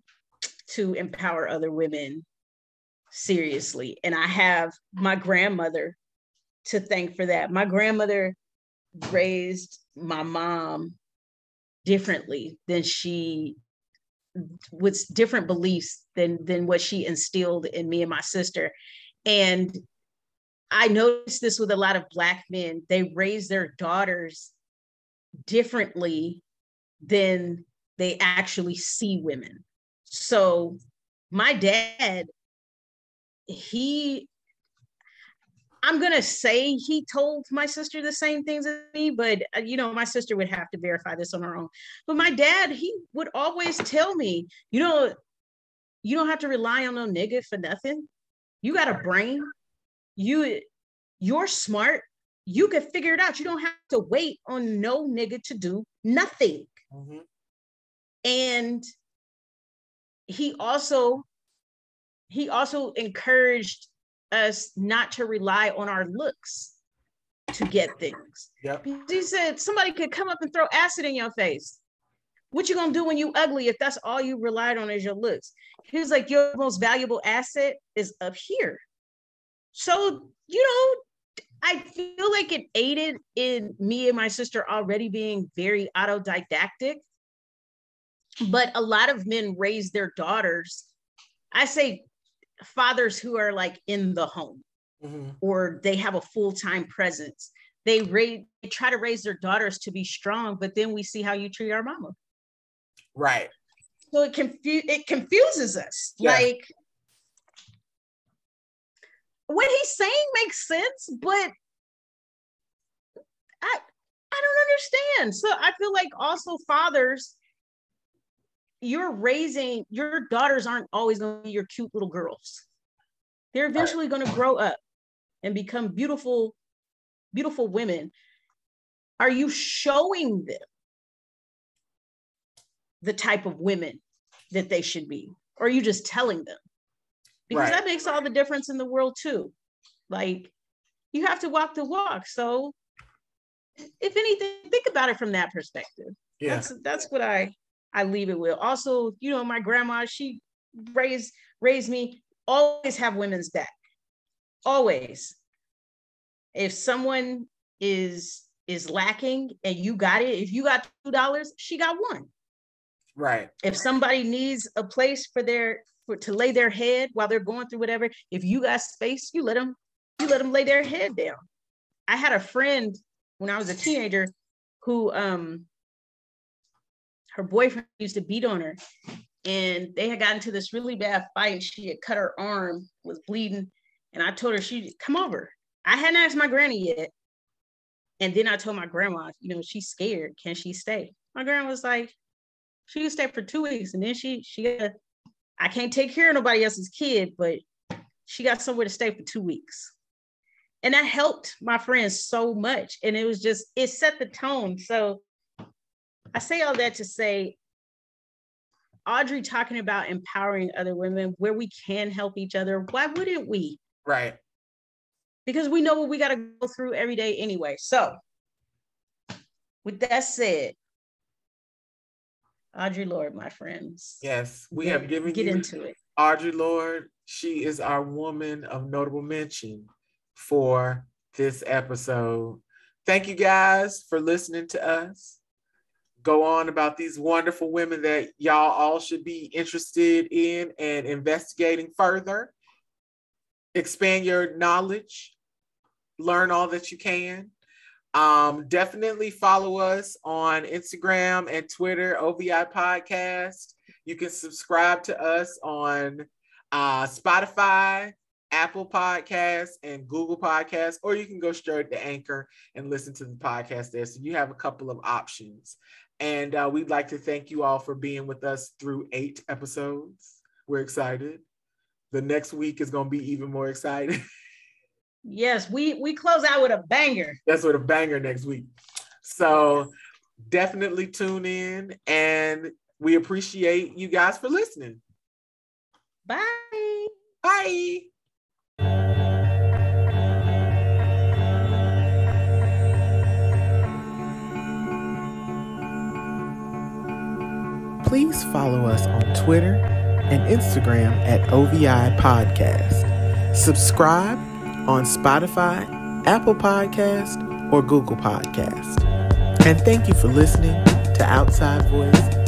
to empower other women seriously. And I have my grandmother to thank for that. My grandmother raised my mom differently than she with different beliefs than than what she instilled in me and my sister. And i noticed this with a lot of black men. They raise their daughters differently than they actually see women. So my dad, he, I'm gonna say he told my sister the same things as me, but uh, you know, my sister would have to verify this on her own. But my dad, he would always tell me, you know, you don't have to rely on no nigga for nothing. You got a brain. You you're smart. You can figure it out. You don't have to wait on no nigga to do nothing. Mm-hmm. And he also he also encouraged us not to rely on our looks to get things.
Yep.
He said somebody could come up and throw acid in your face. What you gonna do when you ugly if that's all you relied on is your looks? He was like, your most valuable asset is up here. So, you know, I feel like it aided in me and my sister already being very autodidactic but a lot of men raise their daughters i say fathers who are like in the home mm-hmm. or they have a full-time presence they raise they try to raise their daughters to be strong but then we see how you treat our mama
right
so it confu- it confuses us yeah. like what he's saying makes sense but i i don't understand so i feel like also fathers you're raising your daughters aren't always going to be your cute little girls. They're eventually going to grow up and become beautiful, beautiful women. Are you showing them the type of women that they should be? Or are you just telling them? Because right. that makes all the difference in the world too. Like you have to walk the walk. So if anything, think about it from that perspective. Yeah. That's that's what I I leave it with. Also, you know, my grandma, she raised raised me always have women's back. Always. If someone is is lacking and you got it, if you got two dollars, she got one.
Right.
If somebody needs a place for their for to lay their head while they're going through whatever, if you got space, you let them you let them lay their head down. I had a friend when I was a teenager who um her boyfriend used to beat on her and they had gotten into this really bad fight. She had cut her arm, was bleeding. And I told her she come over. I hadn't asked my granny yet. And then I told my grandma, you know, she's scared. Can she stay? My grandma was like, she can stay for two weeks. And then she she got, I can't take care of nobody else's kid, but she got somewhere to stay for two weeks. And that helped my friends so much. And it was just, it set the tone. So I say all that to say Audre talking about empowering other women where we can help each other. Why wouldn't we?
Right.
Because we know what we got to go through every day anyway. So, with that said, Audre Lorde, my friends.
Yes, we have given
get
you
into it.
Audre Lorde. She is our woman of notable mention for this episode. Thank you guys for listening to us. Go on about these wonderful women that y'all all should be interested in and investigating further. Expand your knowledge, learn all that you can. Um, definitely follow us on Instagram and Twitter, OVI Podcast. You can subscribe to us on uh, Spotify, Apple Podcasts, and Google Podcasts, or you can go straight to Anchor and listen to the podcast there. So you have a couple of options. And uh, we'd like to thank you all for being with us through eight episodes. We're excited. The next week is going to be even more exciting.
Yes, we we close out with a banger.
That's with a banger next week. So definitely tune in and we appreciate you guys for listening.
Bye.
Bye. Please follow us on Twitter and Instagram at OVI Podcast. Subscribe on Spotify, Apple Podcast, or Google Podcast. And thank you for listening to Outside Voice